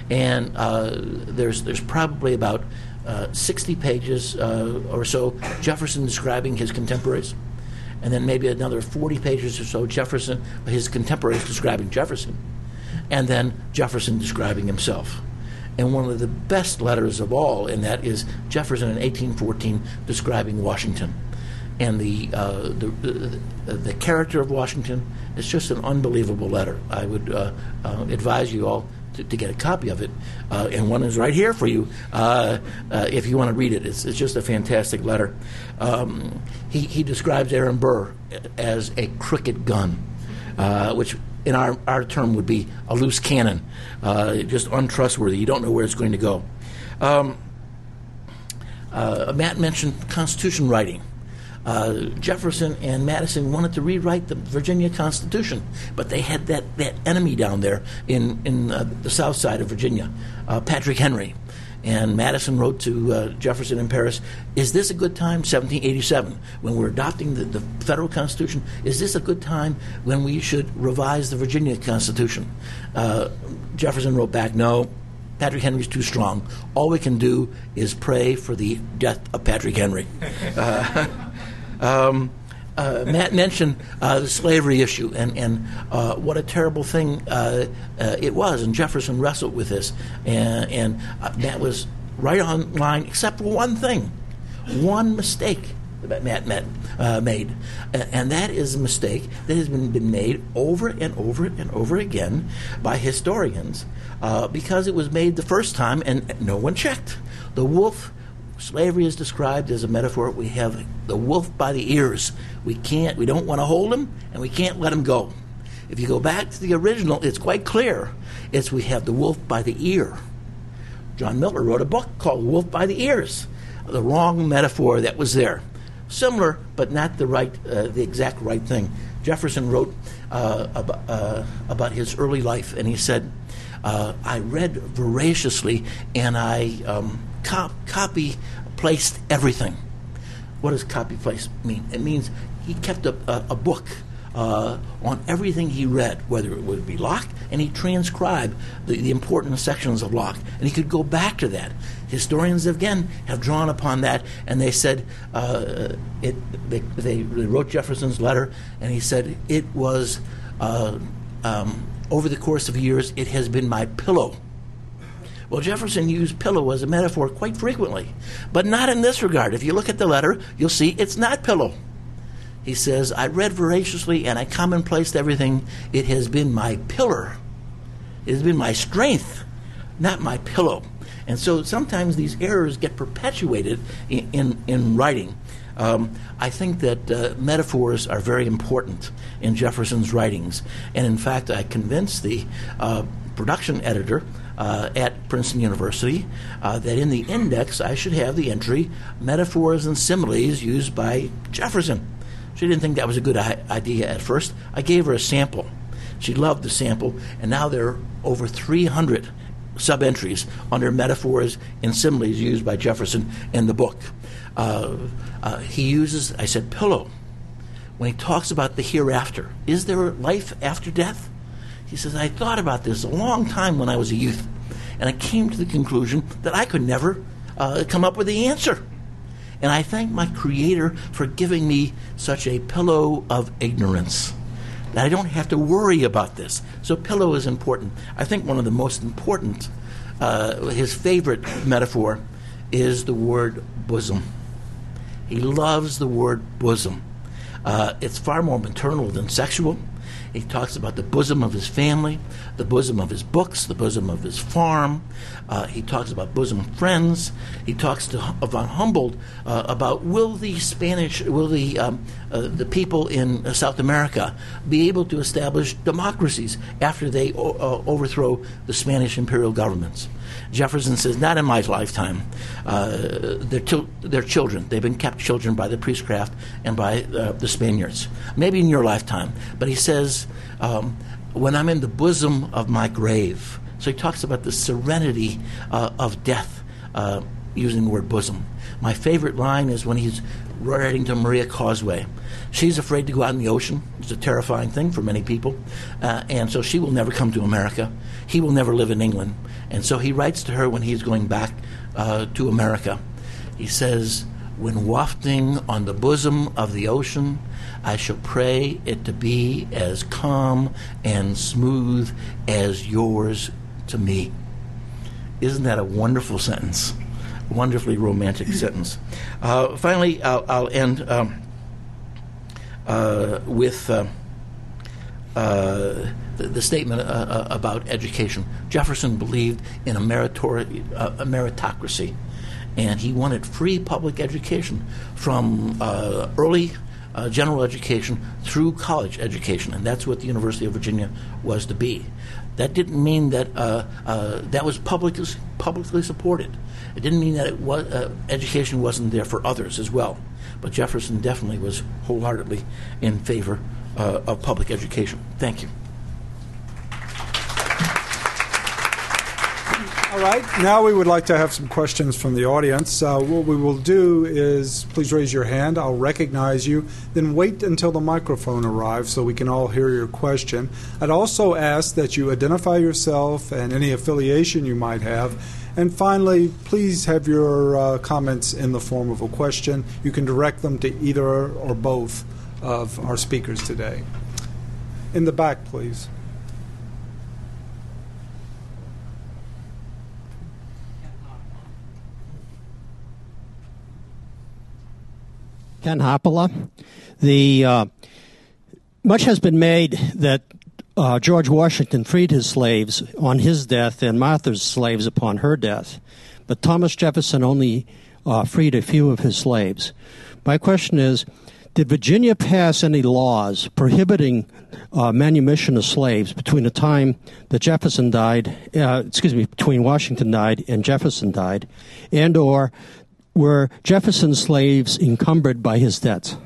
And uh, there's, there's probably about uh, 60 pages uh, or so Jefferson describing his contemporaries and then maybe another 40 pages or so Jefferson, his contemporaries describing Jefferson, and then Jefferson describing himself. And one of the best letters of all in that is Jefferson in 1814 describing Washington. And the, uh, the, the, the, character of Washington is just an unbelievable letter. I would uh, uh, advise you all to, get a copy of it. Uh, and one is right here for you uh, uh, if you want to read it. It's, it's just a fantastic letter. Um, he, he describes Aaron Burr as a crooked gun, uh, which in our, our term, would be a loose cannon, uh, just untrustworthy. You don't know where it's going to go. Um, Matt mentioned Constitution writing. Uh, Jefferson and Madison wanted to rewrite the Virginia Constitution, but they had that, that enemy down there in, in uh, the south side of Virginia, uh, Patrick Henry. And Madison wrote to uh, Jefferson in Paris, Is this a good time, 1787, when we're adopting the, the federal Constitution? Is this a good time when we should revise the Virginia Constitution? Uh, Jefferson wrote back, No, Patrick Henry's too strong. All we can do is pray for the death of Patrick Henry. Uh, um, uh, Matt mentioned uh, the slavery issue and, and uh, what a terrible thing uh, uh, it was, and Jefferson wrestled with this. And, and uh, Matt was right on line, except for one thing, one mistake that Matt met, made. And that is a mistake that has been, been made over and over and over again by historians because it was made the first time and no one checked. The wolf slavery is described as a metaphor. We have the wolf by the ears. We can't, we don't want to hold him, and we can't let him go. If you go back to the original, it's quite clear. It's we have the wolf by the ear. John Miller wrote a book called Wolf by the Ears. The wrong metaphor that was there. Similar, but not the right, uh, the exact right thing. Jefferson wrote uh, about, uh, about his early life, and he said, uh, I read voraciously and I um, cop- copy placed everything. What does copy paste mean? It means he kept a, a, a book uh, on everything he read, whether it would be Locke, and he transcribed the, the, important sections of Locke. And he could go back to that. Historians, again, have drawn upon that, and they said uh, it, they, they, wrote Jefferson's letter, and he said it was, uh, um, over the course of years, it has been my pillow well, Jefferson used pillow as a metaphor quite frequently, but not in this regard. If you look at the letter, you'll see it's not pillow. He says, I read voraciously and I commonplaced everything. It has been my pillar, it has been my strength, not my pillow. And so sometimes these errors get perpetuated in, in, in writing. Um, I think that uh, metaphors are very important in Jefferson's writings. And in fact, I convinced the uh, production editor uh, at Princeton University uh, that in the index I should have the entry metaphors and similes used by Jefferson. She didn't think that was a good idea at first. I gave her a sample. She loved the sample, and now there are over 300 sub entries under metaphors and similes used by Jefferson in the book. Uh, uh, he uses, I said, pillow. When he talks about the hereafter, is there life after death? He says, I thought about this a long time when I was a youth, and I came to the conclusion that I could never uh, come up with the answer. And I thank my Creator for giving me such a pillow of ignorance that I don't have to worry about this. So, pillow is important. I think one of the most important, uh, his favorite metaphor is the word bosom. He loves the word bosom. Uh, it's far more maternal than sexual. He talks about the bosom of his family, the bosom of his books, the bosom of his farm. Uh, he talks about bosom friends. He talks to von Humboldt uh, about will the Spanish, will the um, uh, the people in South America be able to establish democracies after they o- uh, overthrow the Spanish imperial governments? Jefferson says, not in my lifetime. Uh, they're, til- they're children. They've been kept children by the priestcraft and by uh, the Spaniards. Maybe in your lifetime. But he says, um, when I'm in the bosom of my grave. So he talks about the serenity uh, of death uh, using the word bosom. My favorite line is when he's writing to Maria Cosway. She's afraid to go out in the ocean. It's a terrifying thing for many people. Uh, and so she will never come to America. He will never live in England. And so he writes to her when he's going back uh, to America. He says, When wafting on the bosom of the ocean, I shall pray it to be as calm and smooth as yours to me. Isn't that a wonderful sentence? Wonderfully romantic sentence. Uh, finally, I'll, I'll end um, uh, with. Uh, uh the, the statement uh, uh, about education. Jefferson believed in a, meritori- a meritocracy, and he wanted free public education from early general education through college education, and that's what the University of Virginia was to be. That didn't mean that uh, uh, that was publicly publicly supported. It didn't mean that was, uh, education wasn't there for others as well. But Jefferson definitely was wholeheartedly in favor uh, of public education. Thank you. All right, now we would like to have some questions from the audience. Uh, what we will do is please raise your hand. I'll recognize you. Then wait until the microphone arrives so we can all hear your question. I'd also ask that you identify yourself and any affiliation you might have. And finally, please have your uh, comments in the form of a question. You can direct them to either or both of our speakers today. In the back, please. Hoppola. The uh, much has been made that uh, George Washington freed his slaves on his death and Martha's slaves upon her death, but Thomas Jefferson only uh, freed a few of his slaves. My question is. Did Virginia pass any laws prohibiting uh, manumission of slaves between the time that Jefferson died, uh, excuse me, between Washington died and Jefferson died, and or were Jefferson's slaves encumbered by his debts?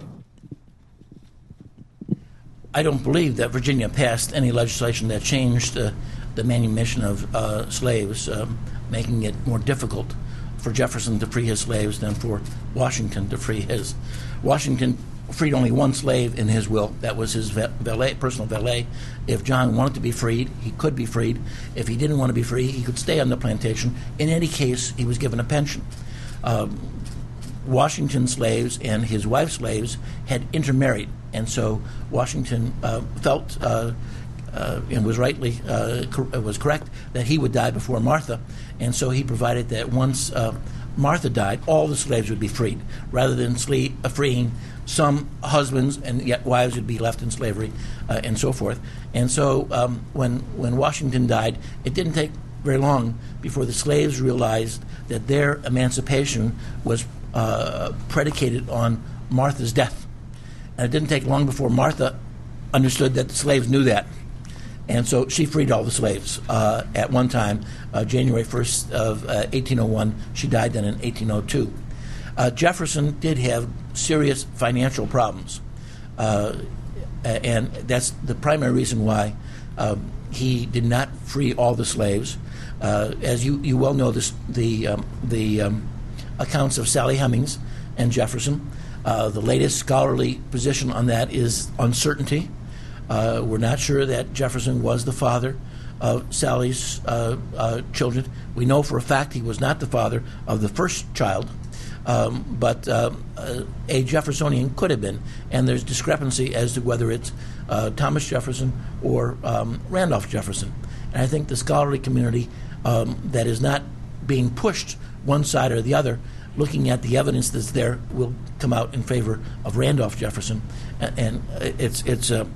I don't believe that Virginia passed any legislation that changed uh, the manumission of uh, slaves, um, making it more difficult for Jefferson to free his slaves than for Washington to free his. Washington freed only one slave in his will. That was his valet, personal valet. If John wanted to be freed, he could be freed. If he didn't want to be free, he could stay on the plantation. In any case, he was given a pension um, Washington slaves and his wife's slaves had intermarried, and so Washington uh, felt uh, uh, and was rightly uh, cor- was correct that he would die before Martha, and so he provided that once uh, Martha died, all the slaves would be freed, rather than sle- uh, freeing some husbands and yet wives would be left in slavery, and so forth. And so um, when when Washington died, it didn't take very long before the slaves realized that their emancipation was uh, predicated on Martha's death. And it didn't take long before Martha understood that the slaves knew that. And so she freed all the slaves uh, at one time, uh, January 1st of 1801. Uh, she died then in 1802. Uh, Jefferson did have serious financial problems. Uh, and that's the primary reason why um, he did not free all the slaves. Uh, as you, you well know, this, the, um, the um, accounts of Sally Hemings and Jefferson. Uh, the latest scholarly position on that is uncertainty. Uh, we're not sure that Jefferson was the father of Sally's uh, uh, children. We know for a fact he was not the father of the first child, um, but uh, a Jeffersonian could have been. And there's discrepancy as to whether it's Thomas Jefferson or um, Randolph Jefferson. And I think the scholarly community um, that is not being pushed one side or the other, looking at the evidence that's there, will come out in favor of Randolph Jefferson. And, it's, it's a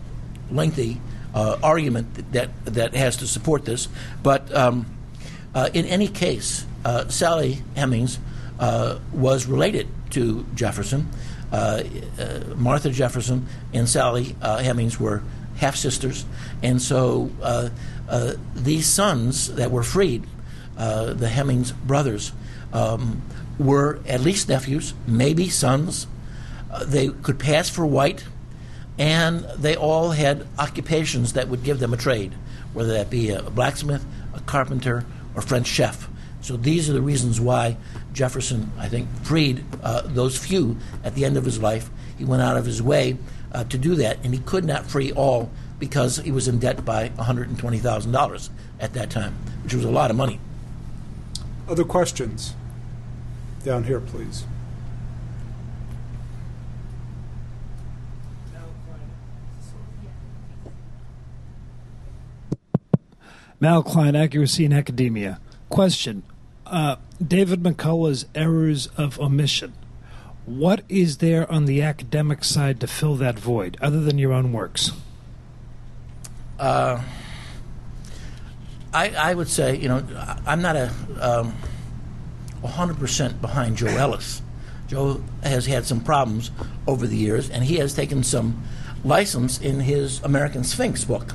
lengthy uh, argument that, that has to support this. But um, uh, in any case, uh, Sally Hemings uh, was related to Jefferson. Uh, uh, Martha Jefferson and Sally Hemings were half sisters, and so uh, these sons that were freed, uh, the Hemings brothers, um, were at least nephews, maybe sons. Uh, they could pass for white, and they all had occupations that would give them a trade, whether that be a blacksmith, a carpenter, or French chef. So these are the reasons why Jefferson, I think, freed uh, those few at the end of his life. He went out of his way uh, to do that, and he could not free all because he was in debt by $120,000 at that time, which was a lot of money. Other questions? Down here, please. Mal Kline, Accuracy in Academia. Question uh, David McCullough's errors of omission. What is there on the academic side to fill that void, other than your own works? Uh, I, I would say, you know, I'm not a um, 100% behind Joe Ellis Joe has had some problems over the years, and he has taken some license in his American Sphinx book,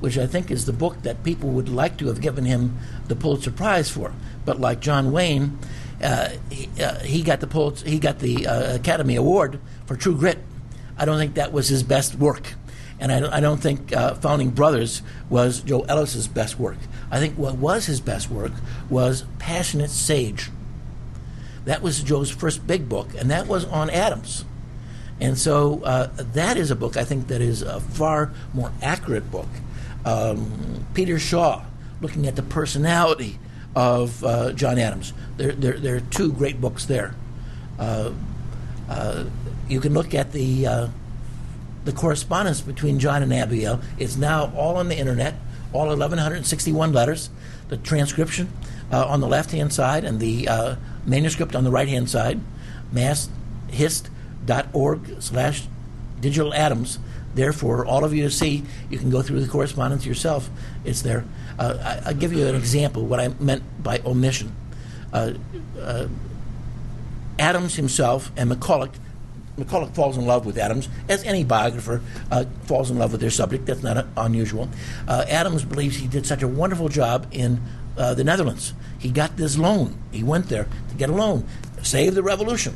which I think is the book that people would like to have given him the Pulitzer Prize for. But like John Wayne, uh, he, uh, he, got the Pulitzer, he got the uh, Academy Award for True Grit. I don't think that was his best work. And I don't, I don't think uh, Founding Brothers was Joe Ellis's best work. I think what was his best work was Passionate Sage. That was Joe's first big book, and that was on Adams. And so uh, that is a book I think that is a far more accurate book. Um, Peter Shaw, looking at the personality of uh, John Adams. There, there, there, are two great books there. Uh, uh you can look at the uh, the correspondence between John and Abigail. It's now all on the internet, all 1,161 letters, the transcription uh, on the left hand side and the uh, manuscript on the right hand side, masshist.org slash digital Adams. Therefore, all of you to see, you can go through the correspondence yourself. It's there. Uh, I, will give you an example what I meant by omission. Uh, uh, Adams himself and McCullough McCullough falls in love with Adams, as any biographer uh, falls in love with their subject. That's not unusual. Uh, Adams believes he did such a wonderful job in uh, the Netherlands. He got this loan. He went there to get a loan, save the revolution.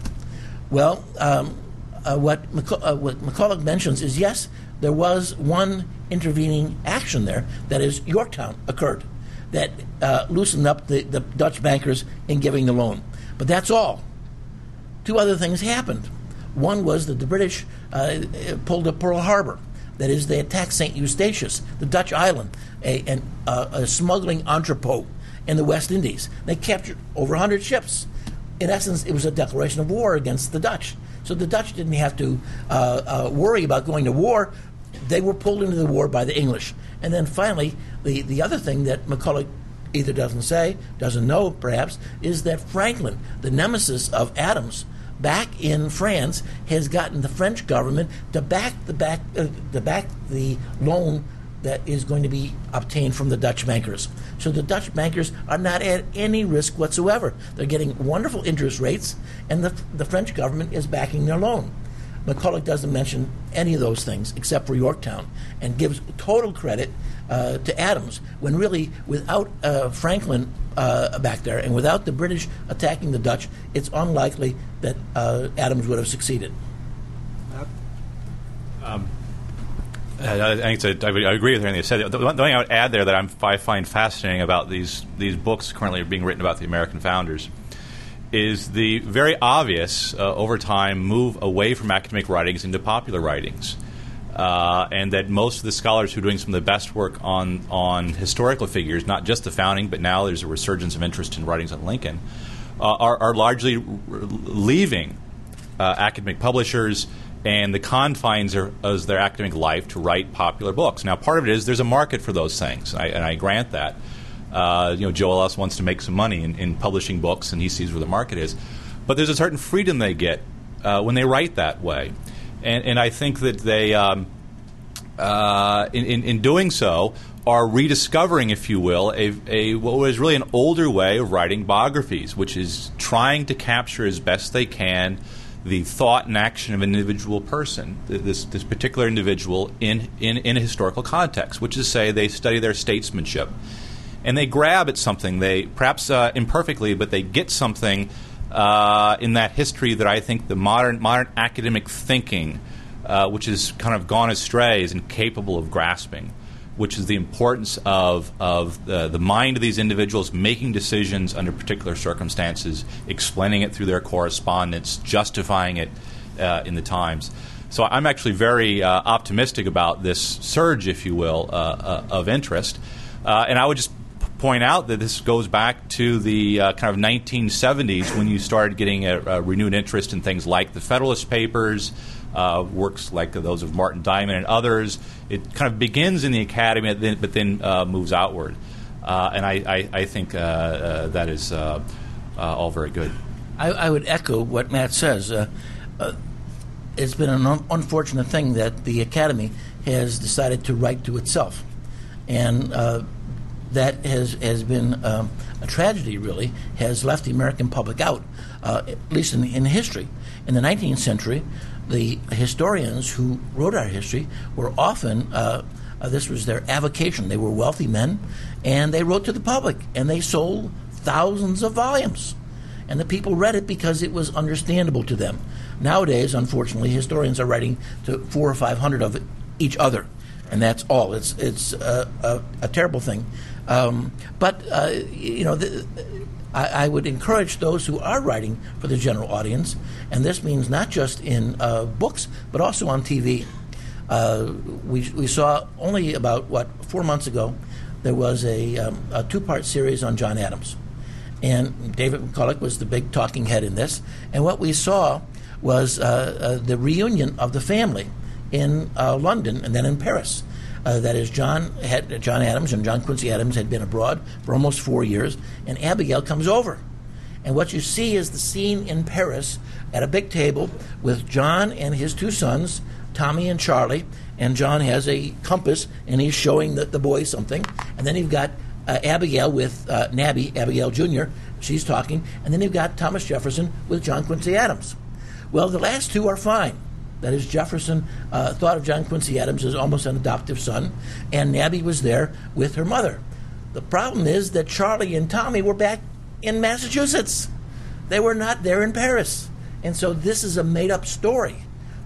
Well, um, uh, what, McC- uh, what McCullough mentions is yes, there was one intervening action there, that is, Yorktown occurred, that uh, loosened up the, the Dutch bankers in giving the loan. But that's all. Two other things happened. One was that the British uh, pulled up Pearl Harbor. That is, they attacked St. Eustatius, the Dutch island, a, uh, a smuggling entrepot in the West Indies. They captured over 100 ships. In essence, it was a declaration of war against the Dutch. So the Dutch didn't have to uh, uh, worry about going to war. They were pulled into the war by the English. And then finally, the, the other thing that McCullough either doesn't say, doesn't know perhaps, is that Franklin, the nemesis of Adams, back in France has gotten the French government to back the back uh, to back the loan that is going to be obtained from the Dutch bankers. So the Dutch bankers are not at any risk whatsoever. They're getting wonderful interest rates, and the, the French government is backing their loan. McCullough doesn't mention any of those things except for Yorktown and gives total credit uh, to Adams when really, without uh, Franklin uh, back there and without the British attacking the Dutch, it's unlikely that uh, Adams would have succeeded. Um, I, think a, I agree with everything you said. The, one thing I would add there that I'm, i find fascinating about these these books currently being written about the American founders is the very obvious uh, over time move away from academic writings into popular writings uh, and that most of the scholars who are doing some of the best work on on historical figures, not just the founding, but now there's a resurgence of interest in writings on Lincoln, uh, are, are, largely leaving uh, academic publishers and the confines of their academic life to write popular books. Now, part of it is there's a market for those things, I, and I grant that. Uh, you know, Joe Ellis wants to make some money in, in, publishing books, and he sees where the market is. But there's a certain freedom they get uh, when they write that way and, and I think that they, um, uh, in, in, in, doing so, are rediscovering, if you will, a, a what was really an older way of writing biographies, which is trying to capture as best they can the thought and action of an individual person, this, this particular individual in, in, in a historical context, which is say they study their statesmanship. And they grab at something, they perhaps uh, imperfectly, but they get something uh, in that history that I think the modern modern academic thinking, uh, which has kind of gone astray, is incapable of grasping. Which is the importance of of the, the mind of these individuals making decisions under particular circumstances, explaining it through their correspondence, justifying it uh, in the Times. So I'm actually very uh, optimistic about this surge, if you will, uh, uh, of interest. and I would just point out that this goes back to the uh, kind of 1970s when you started getting a, a, renewed interest in things like the Federalist Papers, uh, works like those of Martin Diamond and others. It kind of begins in the academy, but then uh, moves outward. Uh, and I, I, I think uh, uh, that is all very good. I, I, would echo what Matt says. it's been an un- unfortunate thing that the academy has decided to write to itself. And that has has been um, a tragedy. Really, has left the American public out. uh, at least in, in history. In the 19th century, the historians who wrote our history were often, uh, uh, this was their avocation. They were wealthy men, and they wrote to the public, and they sold thousands of volumes. And the people read it because it was understandable to them. Nowadays, unfortunately, historians are writing to four or five hundred of each other, and that's all. It's it's a, a, a terrible thing. Um, but uh, you know, the, I, I, would encourage those who are writing for the general audience, and this means not just in uh, books but also on TV. Uh, we we saw only about what four months ago, there was a, um, a two part series on John Adams, and David McCullough was the big talking head in this. And what we saw was uh, uh, the reunion of the family in uh, London and then in Paris. Uh, that is, John had John Adams and John Quincy Adams had been abroad for almost four years, and Abigail comes over, and what you see is the scene in Paris at a big table with John and his two sons, Tommy and Charlie, and John has a compass and he's showing the, the boy something, and then you've got uh, Abigail with uh, Nabby, Abigail Jr. She's talking, and then you've got Thomas Jefferson with John Quincy Adams. Well, the last two are fine. That is, Jefferson uh, thought of John Quincy Adams as almost an adoptive son, and Nabby was there with her mother. The problem is that Charlie and Tommy were back in Massachusetts. They were not there in Paris. And so this is a made up story.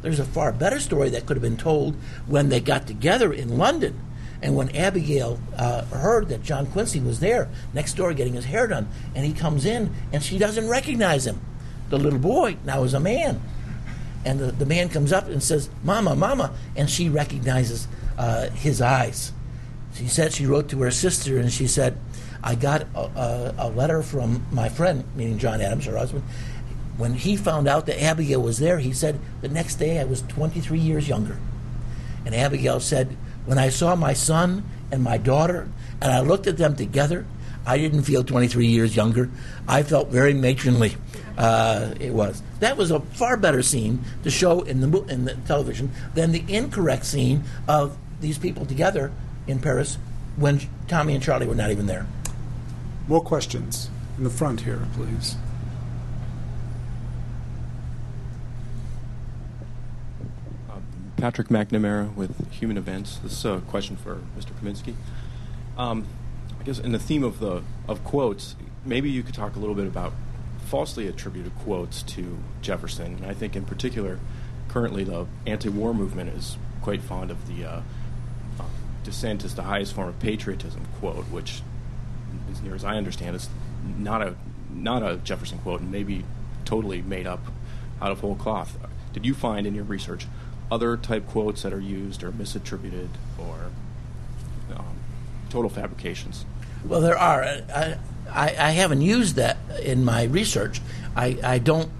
There's a far better story that could have been told when they got together in London. And when Abigail uh, heard that John Quincy was there next door getting his hair done, and he comes in and she doesn't recognize him the little boy now is a man. And the, the man comes up and says, Mama, Mama. And she recognizes uh, his eyes. She said she wrote to her sister and she said, I got a, a, a, letter from my friend, meaning John Adams, her husband. When he found out that Abigail was there, he said, The next day I was 23 years younger. And Abigail said, When I saw my son and my daughter, and I looked at them together, I didn't feel 23 years younger. I felt very matronly. Uh, it was. That was a far better scene to show in the in the television than the incorrect scene of these people together in Paris when Tommy and Charlie were not even there. More questions in the front here, please. Uh, Patrick McNamara with Human Events. This is a question for Mr. Kaminski. Um, I guess in the theme of the of quotes, maybe you could talk a little bit about falsely attributed quotes to Jefferson. And I think, in particular, currently the anti-war movement is quite fond of the uh, uh, "dissent is the highest form of patriotism" quote, which, as near as I understand, is not a not a Jefferson quote, and maybe totally made up out of whole cloth. Did you find in your research other type quotes that are used or misattributed or um, total fabrications? Well, there are. I, I, I haven't used that in my research. I, I don't.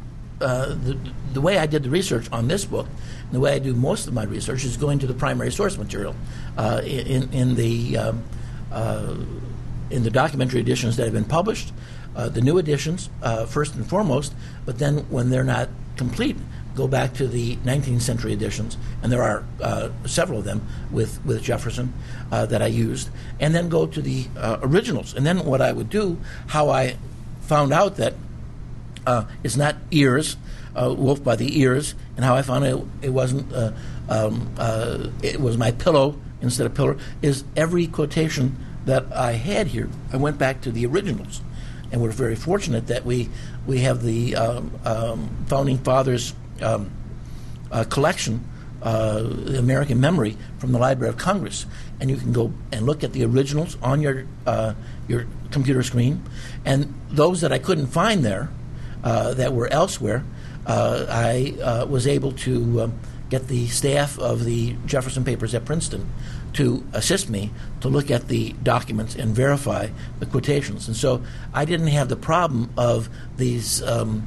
Uh, the, the way I did the research on this book, the way I do most of my research is going to the primary source material uh, in in the um, uh, in the documentary editions that have been published, uh, the new editions uh, first and foremost. But then when they're not complete, go back to the 19th century editions, and there are uh, several of them with, with Jefferson uh, that I used, and then go to the uh, originals. And then what I would do, how I found out that uh, it's not ears, uh, wolf by the ears, and how I found it, it wasn't, uh, um, it was my pillow instead of pillar, is every quotation that I had here, I went back to the originals. And we're very fortunate that we, we have the um, um, founding fathers um, uh, collection, uh, American Memory, from the Library of Congress, and you can go and look at the originals on your uh, your computer screen, and those that I couldn't find there, uh, that were elsewhere, uh, I uh, was able to um, get the staff of the Jefferson Papers at Princeton to assist me to look at the documents and verify the quotations. And so I didn't have the problem of these um,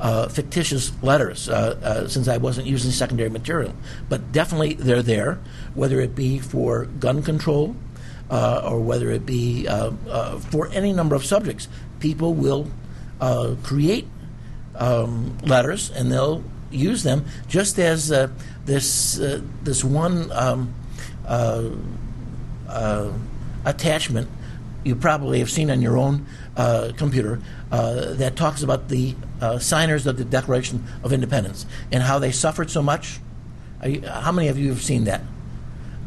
uh, fictitious letters uh, uh, since I wasn't using secondary material. But definitely they're there, whether it be for gun control uh, or whether it be uh, for any number of subjects. People will create um, letters and they'll use them just as this, this one um, attachment you probably have seen on your own uh, computer uh, that talks about the uh, signers of the Declaration of Independence and how they suffered so much. You, how many of you have seen that?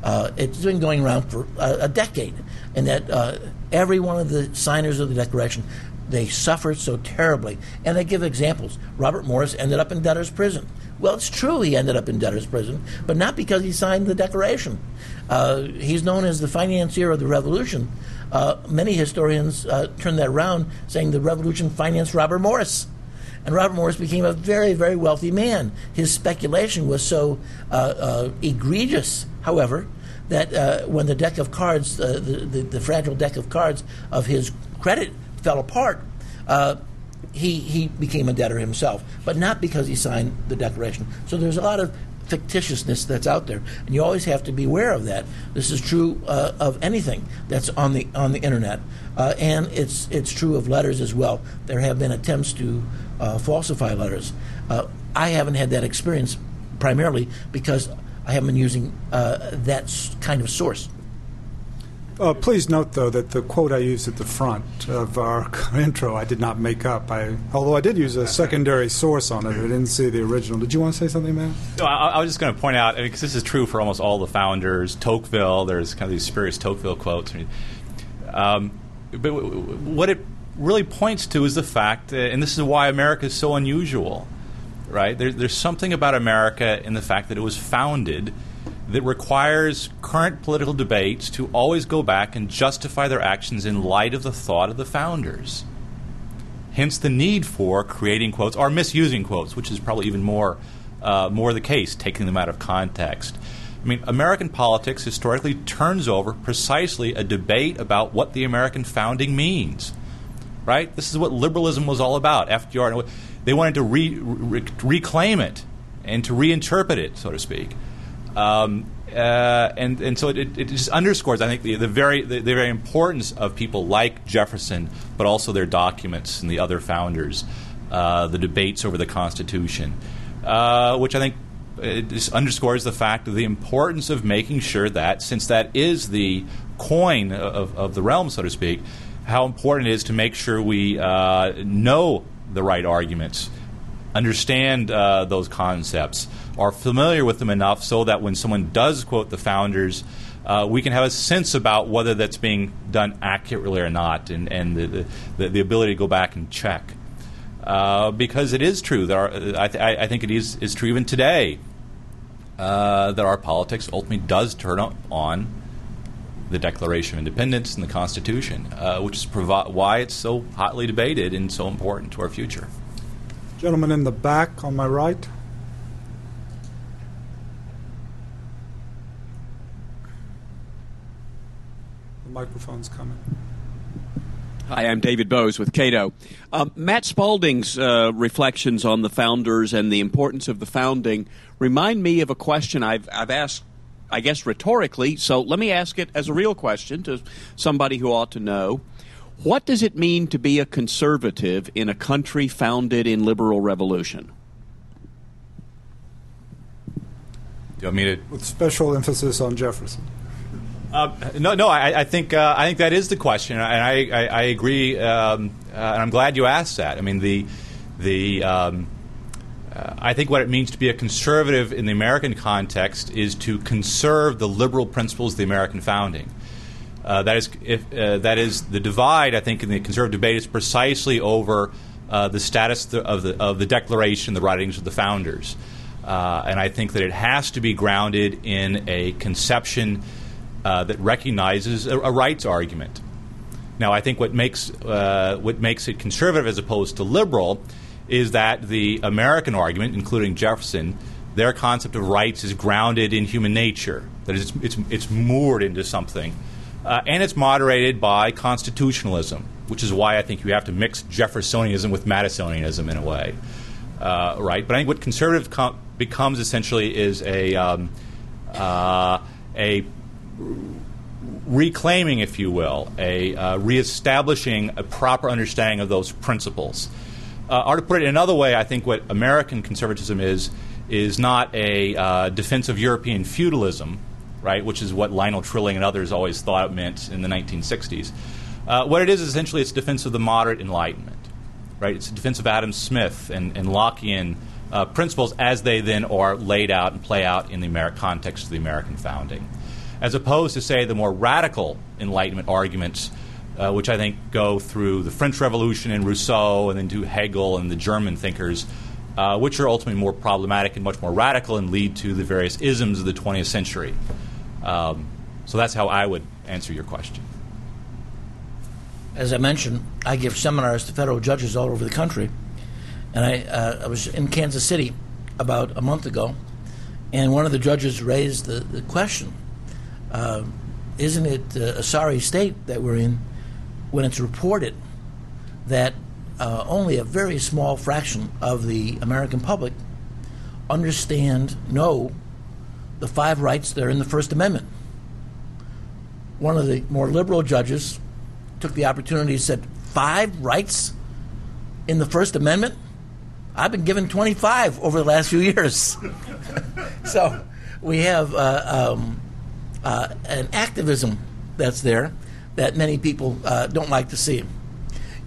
Uh, it's been going around for a, a decade, and that uh, every one of the signers of the Declaration they suffered so terribly. And they give examples. Robert Morris ended up in debtor's prison. Well, it's true he ended up in debtor's prison, but not because he signed the Declaration. Uh, he's known as the financier of the Revolution. Uh, many historians uh, turn that around, saying the Revolution financed Robert Morris. And Robert Morris became a very, very wealthy man. His speculation was so uh, uh, egregious, however, that uh, when the deck of cards, the, the, the, fragile deck of cards of his credit fell apart, uh, he, he became a debtor himself, but not because he signed the declaration. So there's a lot of fictitiousness that's out there, and you always have to be aware of that. This is true uh, of anything that's on the on the internet, uh, and it's it's true of letters as well. There have been attempts to uh, falsify letters. Uh, I haven't had that experience primarily because I haven't been using uh, that kind of source. Uh, please note, though, that the quote I used at the front of our intro I did not make up. I, although I did use a secondary source on it, I didn't see the original. Did you want to say something, Matt? No, I, I was just going to point out because this is true for almost all the founders. Tocqueville, there's kind of these spurious Tocqueville quotes. Um, but what it really points to is the fact, and this is why America is so unusual, right? There, there's something about America in the fact that it was founded that requires current political debates to always go back and justify their actions in light of the thought of the founders. Hence the need for creating quotes or misusing quotes, which is probably even more, uh, more the case, taking them out of context. I mean, American politics historically turns over precisely a debate about what the American founding means. Right? This is what liberalism was all about. FDR, they wanted to re- re- reclaim it and to reinterpret it, so to speak. Um, uh, and and so it, it, just underscores, I think, the, the very the, the, very importance of people like Jefferson, but also their documents and the other founders, uh, the debates over the Constitution, uh, which I think it just underscores the fact of the importance of making sure that, since that is the coin of, of the realm, so to speak, how important it is to make sure we uh, know the right arguments, understand uh, those concepts are familiar with them enough so that when someone does quote the founders, uh, we can have a sense about whether that's being done accurately or not, and, and the, the, the ability to go back and check. Uh, because it is true that I, th- I, think it is, is true even today uh, that our politics ultimately does turn on the Declaration of Independence and the Constitution, uh, which is provi- why it's so hotly debated and so important to our future. Gentleman in the back on my right. Microphone's coming. Hi, I'm David Boaz with Cato. Um, Matt Spalding's uh, reflections on the founders and the importance of the founding remind me of a question I've, I've asked, I guess, rhetorically. So let me ask it as a real question to somebody who ought to know. What does it mean to be a conservative in a country founded in liberal revolution? Do you want me to? With special emphasis on Jefferson. Uh, no, no. I, I think uh, I think that is the question, and I, I, I agree. Um, uh, and I'm glad you asked that. I mean, the the um, uh, I think what it means to be a conservative in the American context is to conserve the liberal principles of the American founding. Uh, that is, if, uh, that is the divide. I think in the conservative debate is precisely over the status of the of the Declaration, the writings of the founders, and I think that it has to be grounded in a conception uh, that recognizes a, a, rights argument. Now, I think what makes uh, what makes it conservative as opposed to liberal is that the American argument, including Jefferson, their concept of rights is grounded in human nature. That is, it's, it's moored into something, uh, and it's moderated by constitutionalism, which is why I think you have to mix Jeffersonianism with Madisonianism in a way, uh, right? But I think what conservative com- becomes essentially is a um, uh, a reclaiming, if you will, a uh, reestablishing a proper understanding of those principles. Uh, or to put it another way, I think what American conservatism is is not a uh, defense of European feudalism, right, which is what Lionel Trilling and others always thought it meant in the 1960s. Uh, what it is, essentially, it's defense of the moderate Enlightenment, right? It's a defense of Adam Smith and, and Lockean uh, principles as they then are laid out and play out in the American context of the American founding, as opposed to, say, the more radical Enlightenment arguments, uh, which I think go through the French Revolution and Rousseau and then to Hegel and the German thinkers, uh, which are ultimately more problematic and much more radical and lead to the various isms of the 20th century. Um, so that's how I would answer your question. As I mentioned, I give seminars to federal judges all over the country. And I, uh, I was in Kansas City about a month ago, and one of the judges raised the, the question uh, Isn't it uh, a sorry state that we're in when it's reported that uh, only a very small fraction of the American public understand, know the five rights that are in the First Amendment? One of the more liberal judges took the opportunity and said, Five rights in the First Amendment? I've been given 25 over the last few years. so we have uh, um, uh, an activism that's there that many people uh, don't like to see.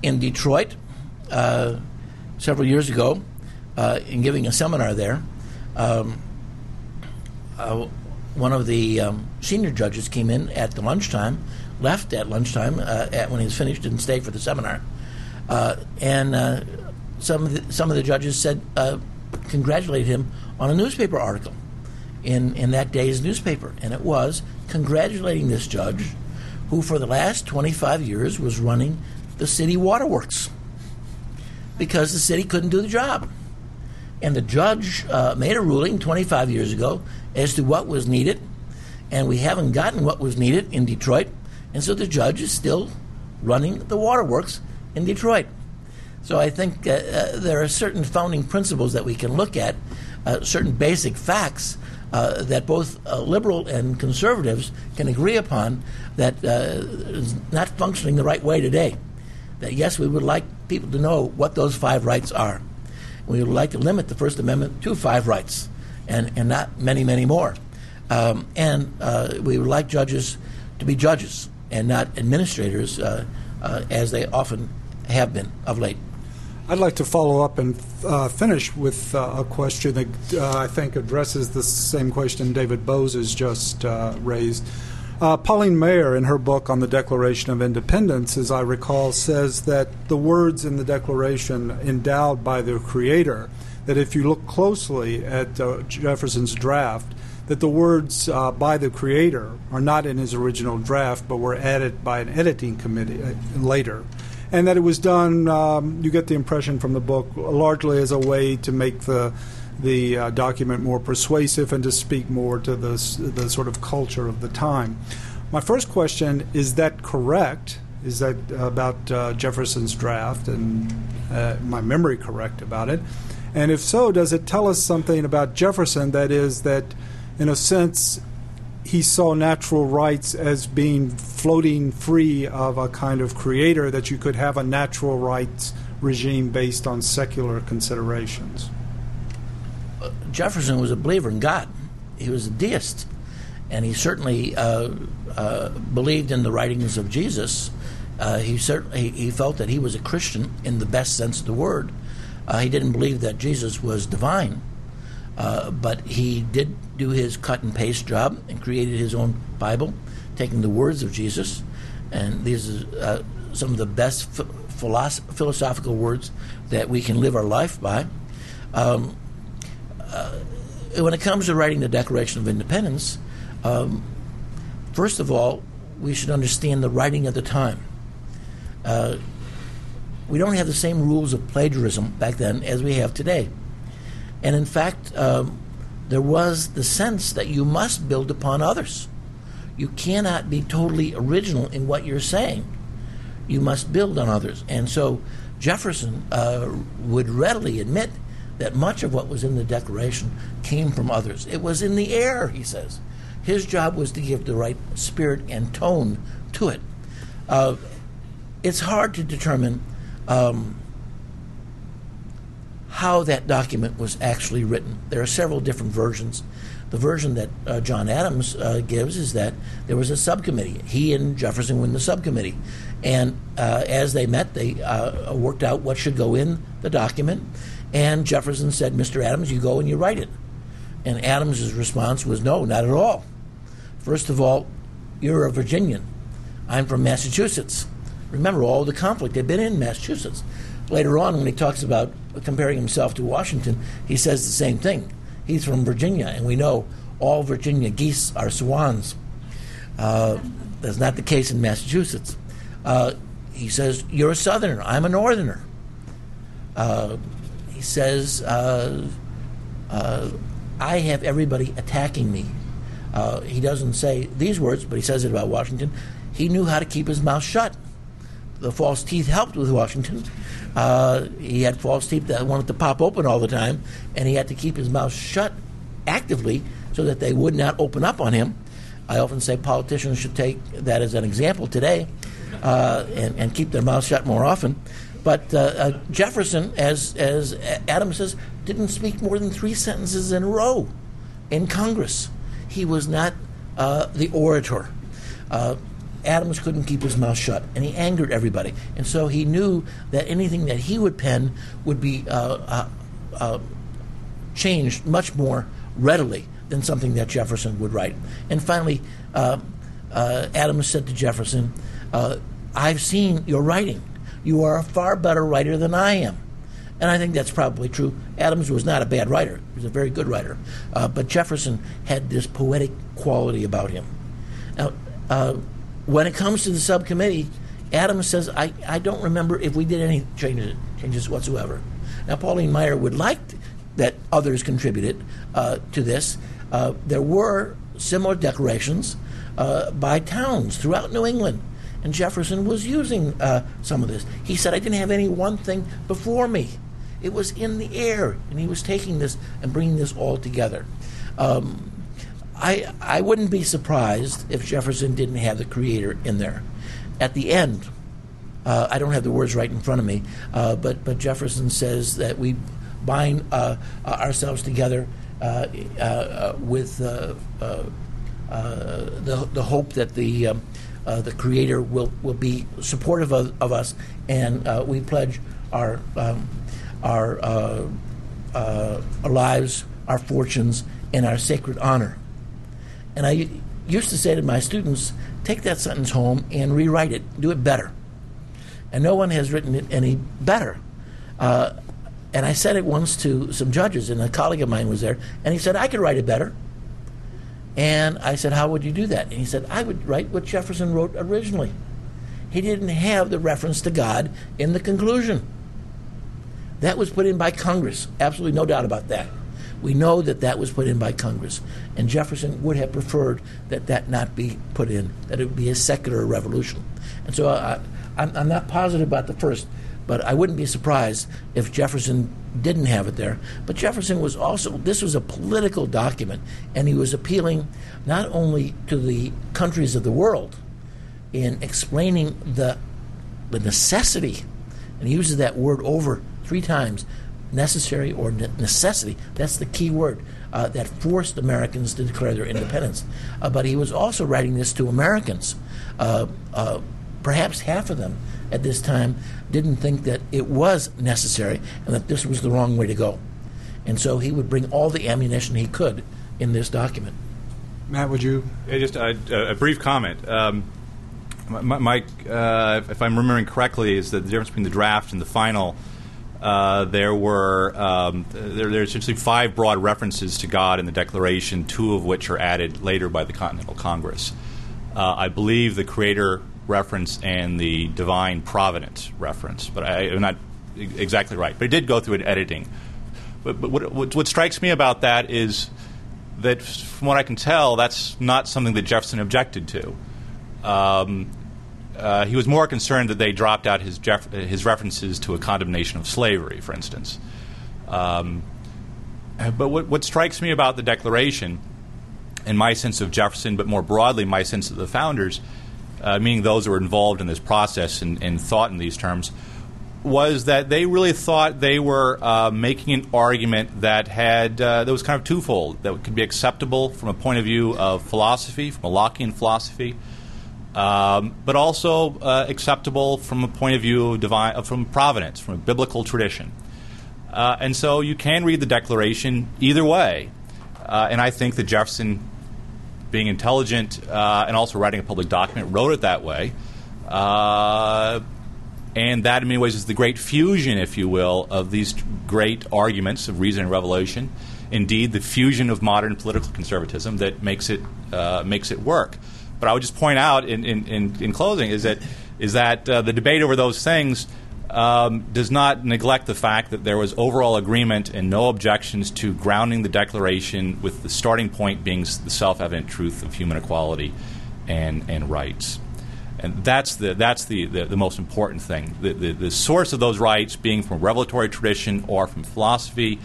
In Detroit, uh, several years ago, uh, in giving a seminar there, um, uh, one of the um, senior judges came in at the lunchtime, left at lunchtime at when he was finished, didn't stay for the seminar, and some of the, some of the judges said uh, congratulated him on a newspaper article in in that day's newspaper, and it was congratulating this judge, who for the last 25 years was running the city waterworks because the city couldn't do the job, and the judge uh, made a ruling 25 years ago as to what was needed, and we haven't gotten what was needed in Detroit, and so the judge is still running the waterworks in Detroit. So I think uh, uh, there are certain founding principles that we can look at, uh, certain basic facts uh, that both uh, liberal and conservatives can agree upon that uh, is not functioning the right way today. That yes, we would like people to know what those five rights are. We would like to limit the First Amendment to five rights and, and not many, many more. Um, and we would like judges to be judges and not administrators as they often have been of late. I'd like to follow up and uh, finish with uh, a question that uh, I think addresses the same question David Boaz has just uh, raised. Uh, Pauline Maier, in her book on the Declaration of Independence, as I recall, says that the words in the Declaration endowed by the Creator, that if you look closely at uh, Jefferson's draft, that the words by the Creator are not in his original draft, but were added by an editing committee later and that it was done. Um, you get the impression from the book largely as a way to make the the uh, document more persuasive and to speak more to the the sort of culture of the time. My first question is that correct? Is that about uh, Jefferson's draft and uh, my memory correct about it? And if so, does it tell us something about Jefferson that is that, in a sense, he saw natural rights as being floating free of a kind of creator, that you could have a natural rights regime based on secular considerations. Jefferson was a believer in God. He was a deist, and he certainly uh, uh, believed in the writings of Jesus. Uh, he certainly he felt that he was a Christian in the best sense of the word. Uh, he didn't believe that Jesus was divine, uh, but he did do his cut and paste job and created his own Bible, taking the words of Jesus, and these are uh, some of the best philosoph- philosophical words that we can live our life by. Um, uh, when it comes to writing the Declaration of Independence, um, first of all, we should understand the writing of the time. Uh, we don't have the same rules of plagiarism back then as we have today. And in fact, um, there was the sense that you must build upon others. You cannot be totally original in what you're saying. You must build on others. And so Jefferson uh, would readily admit that much of what was in the Declaration came from others. It was in the air, he says. His job was to give the right spirit and tone to it. Uh, it's hard to determine um, how that document was actually written. There are several different versions. The version that uh, John Adams uh, gives is that there was a subcommittee. He and Jefferson were in the subcommittee. And uh, as they met, they uh, worked out what should go in the document. And Jefferson said, Mr. Adams, you go and you write it. And Adams's response was, no, not at all. First of all, you're a Virginian. I'm from Massachusetts. Remember all the conflict had been in Massachusetts. Later on, when he talks about comparing himself to Washington, he says the same thing. He's from Virginia, and we know all Virginia geese are swans. Uh, that's not the case in Massachusetts. Uh, he says, You're a Southerner. I'm a Northerner. Uh, he says, uh, uh, I have everybody attacking me. Uh, he doesn't say these words, but he says it about Washington. He knew how to keep his mouth shut. The false teeth helped with Washington. Uh, he had false teeth that wanted to pop open all the time, and he had to keep his mouth shut actively so that they would not open up on him. I often say politicians should take that as an example today uh, and, and, keep their mouth shut more often. But uh, uh, Jefferson, as, as Adam says, didn't speak more than three sentences in a row in Congress. He was not uh, the orator. Uh, Adams couldn't keep his mouth shut, and he angered everybody. And so he knew that anything that he would pen would be uh, uh, uh, changed much more readily than something that Jefferson would write. And finally, uh, uh, Adams said to Jefferson, uh, I've seen your writing. You are a far better writer than I am. And I think that's probably true. Adams was not a bad writer, he was a very good writer. but Jefferson had this poetic quality about him. Now, when it comes to the subcommittee, Adams says, I, I don't remember if we did any changes, changes whatsoever. Now, Pauline Maier would like that others contributed uh, to this. Uh, there were similar declarations uh, by towns throughout New England, and Jefferson was using uh, some of this. He said, I didn't have any one thing before me. It was in the air, and he was taking this and bringing this all together. Um, I, I wouldn't be surprised if Jefferson didn't have the creator in there. At the end, uh, I don't have the words right in front of me, uh, but, but Jefferson says that we bind uh, uh ourselves together uh, uh, with the, the hope that the, um, the creator will, will be supportive of, of us, and we pledge our, um, our, our lives, our fortunes, and our sacred honor and I used to say to my students, take that sentence home and rewrite it, do it better. And no one has written it any better. Uh, and I said it once to some judges, and a colleague of mine was there, and he said, I could write it better. And I said, How would you do that? And he said, I would write what Jefferson wrote originally. He didn't have the reference to God in the conclusion. That was put in by Congress. Absolutely no doubt about that. We know that that was put in by Congress, and Jefferson would have preferred that that not be put in, that it would be a secular revolution. And so I, I'm, I'm not positive about the first, but I wouldn't be surprised if Jefferson didn't have it there. But Jefferson was also, this was a political document, and he was appealing not only to the countries of the world in explaining the, the necessity, and he uses that word over three times necessary or necessity. That's the key word uh, that forced Americans to declare their independence. Uh, but he was also writing this to Americans. Uh, uh, perhaps half of them at this time didn't think that it was necessary and that this was the wrong way to go. And so he would bring all the ammunition he could in this document. Matt, would you? Yeah, just a, a, brief comment. Um, Mike, uh, if I'm remembering correctly, is that the difference between the draft and the final uh, there were um, there, there's essentially five broad references to God in the Declaration, two of which are added later by the Continental Congress. Uh, I believe the Creator reference and the Divine Providence reference, but I, am not exactly right. But it did go through an editing. But, but what, what, what strikes me about that is that, from what I can tell, that's not something that Jefferson objected to. Um, uh, he was more concerned that they dropped out his, Jeff- his references to a condemnation of slavery, for instance. Um, but what, what, strikes me about the Declaration, in my sense of Jefferson, but more broadly, my sense of the founders, uh, meaning those who were involved in this process and, and, thought in these terms, was that they really thought they were uh, making an argument that had uh, that was kind of twofold that could be acceptable from a point of view of philosophy, from a Lockean philosophy, um, but also uh, acceptable from a point of view of divine, uh, from providence, from a biblical tradition. Uh, and so you can read the Declaration either way. Uh, and I think that Jefferson, being intelligent and also writing a public document, wrote it that way. And that, in many ways, is the great fusion, if you will, of these great arguments of reason and revelation. Indeed, the fusion of modern political conservatism that makes it uh, makes it work. But I would just point out, in, in, in, in closing, is that is that uh, the debate over those things um, does not neglect the fact that there was overall agreement and no objections to grounding the Declaration with the starting point being the self-evident truth of human equality and and rights and that's the that's the, the, the most important thing. The, the, the source of those rights being from revelatory tradition or from philosophy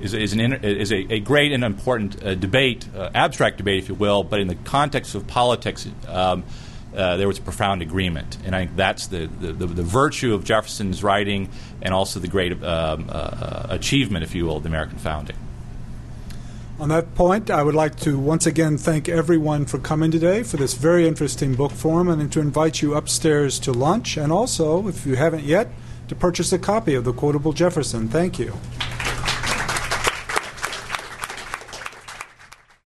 is is, an, is a, a great and important uh, debate, uh, abstract debate, if you will. But in the context of politics, um, uh, there was a profound agreement, and I think that's the, the, the, the virtue of Jefferson's writing, and also the great um, uh, uh, achievement, if you will, of the American founding. On that point, I would like to once again thank everyone for coming today for this very interesting book forum and to invite you upstairs to lunch and also, if you haven't yet, to purchase a copy of The Quotable Jefferson. Thank you.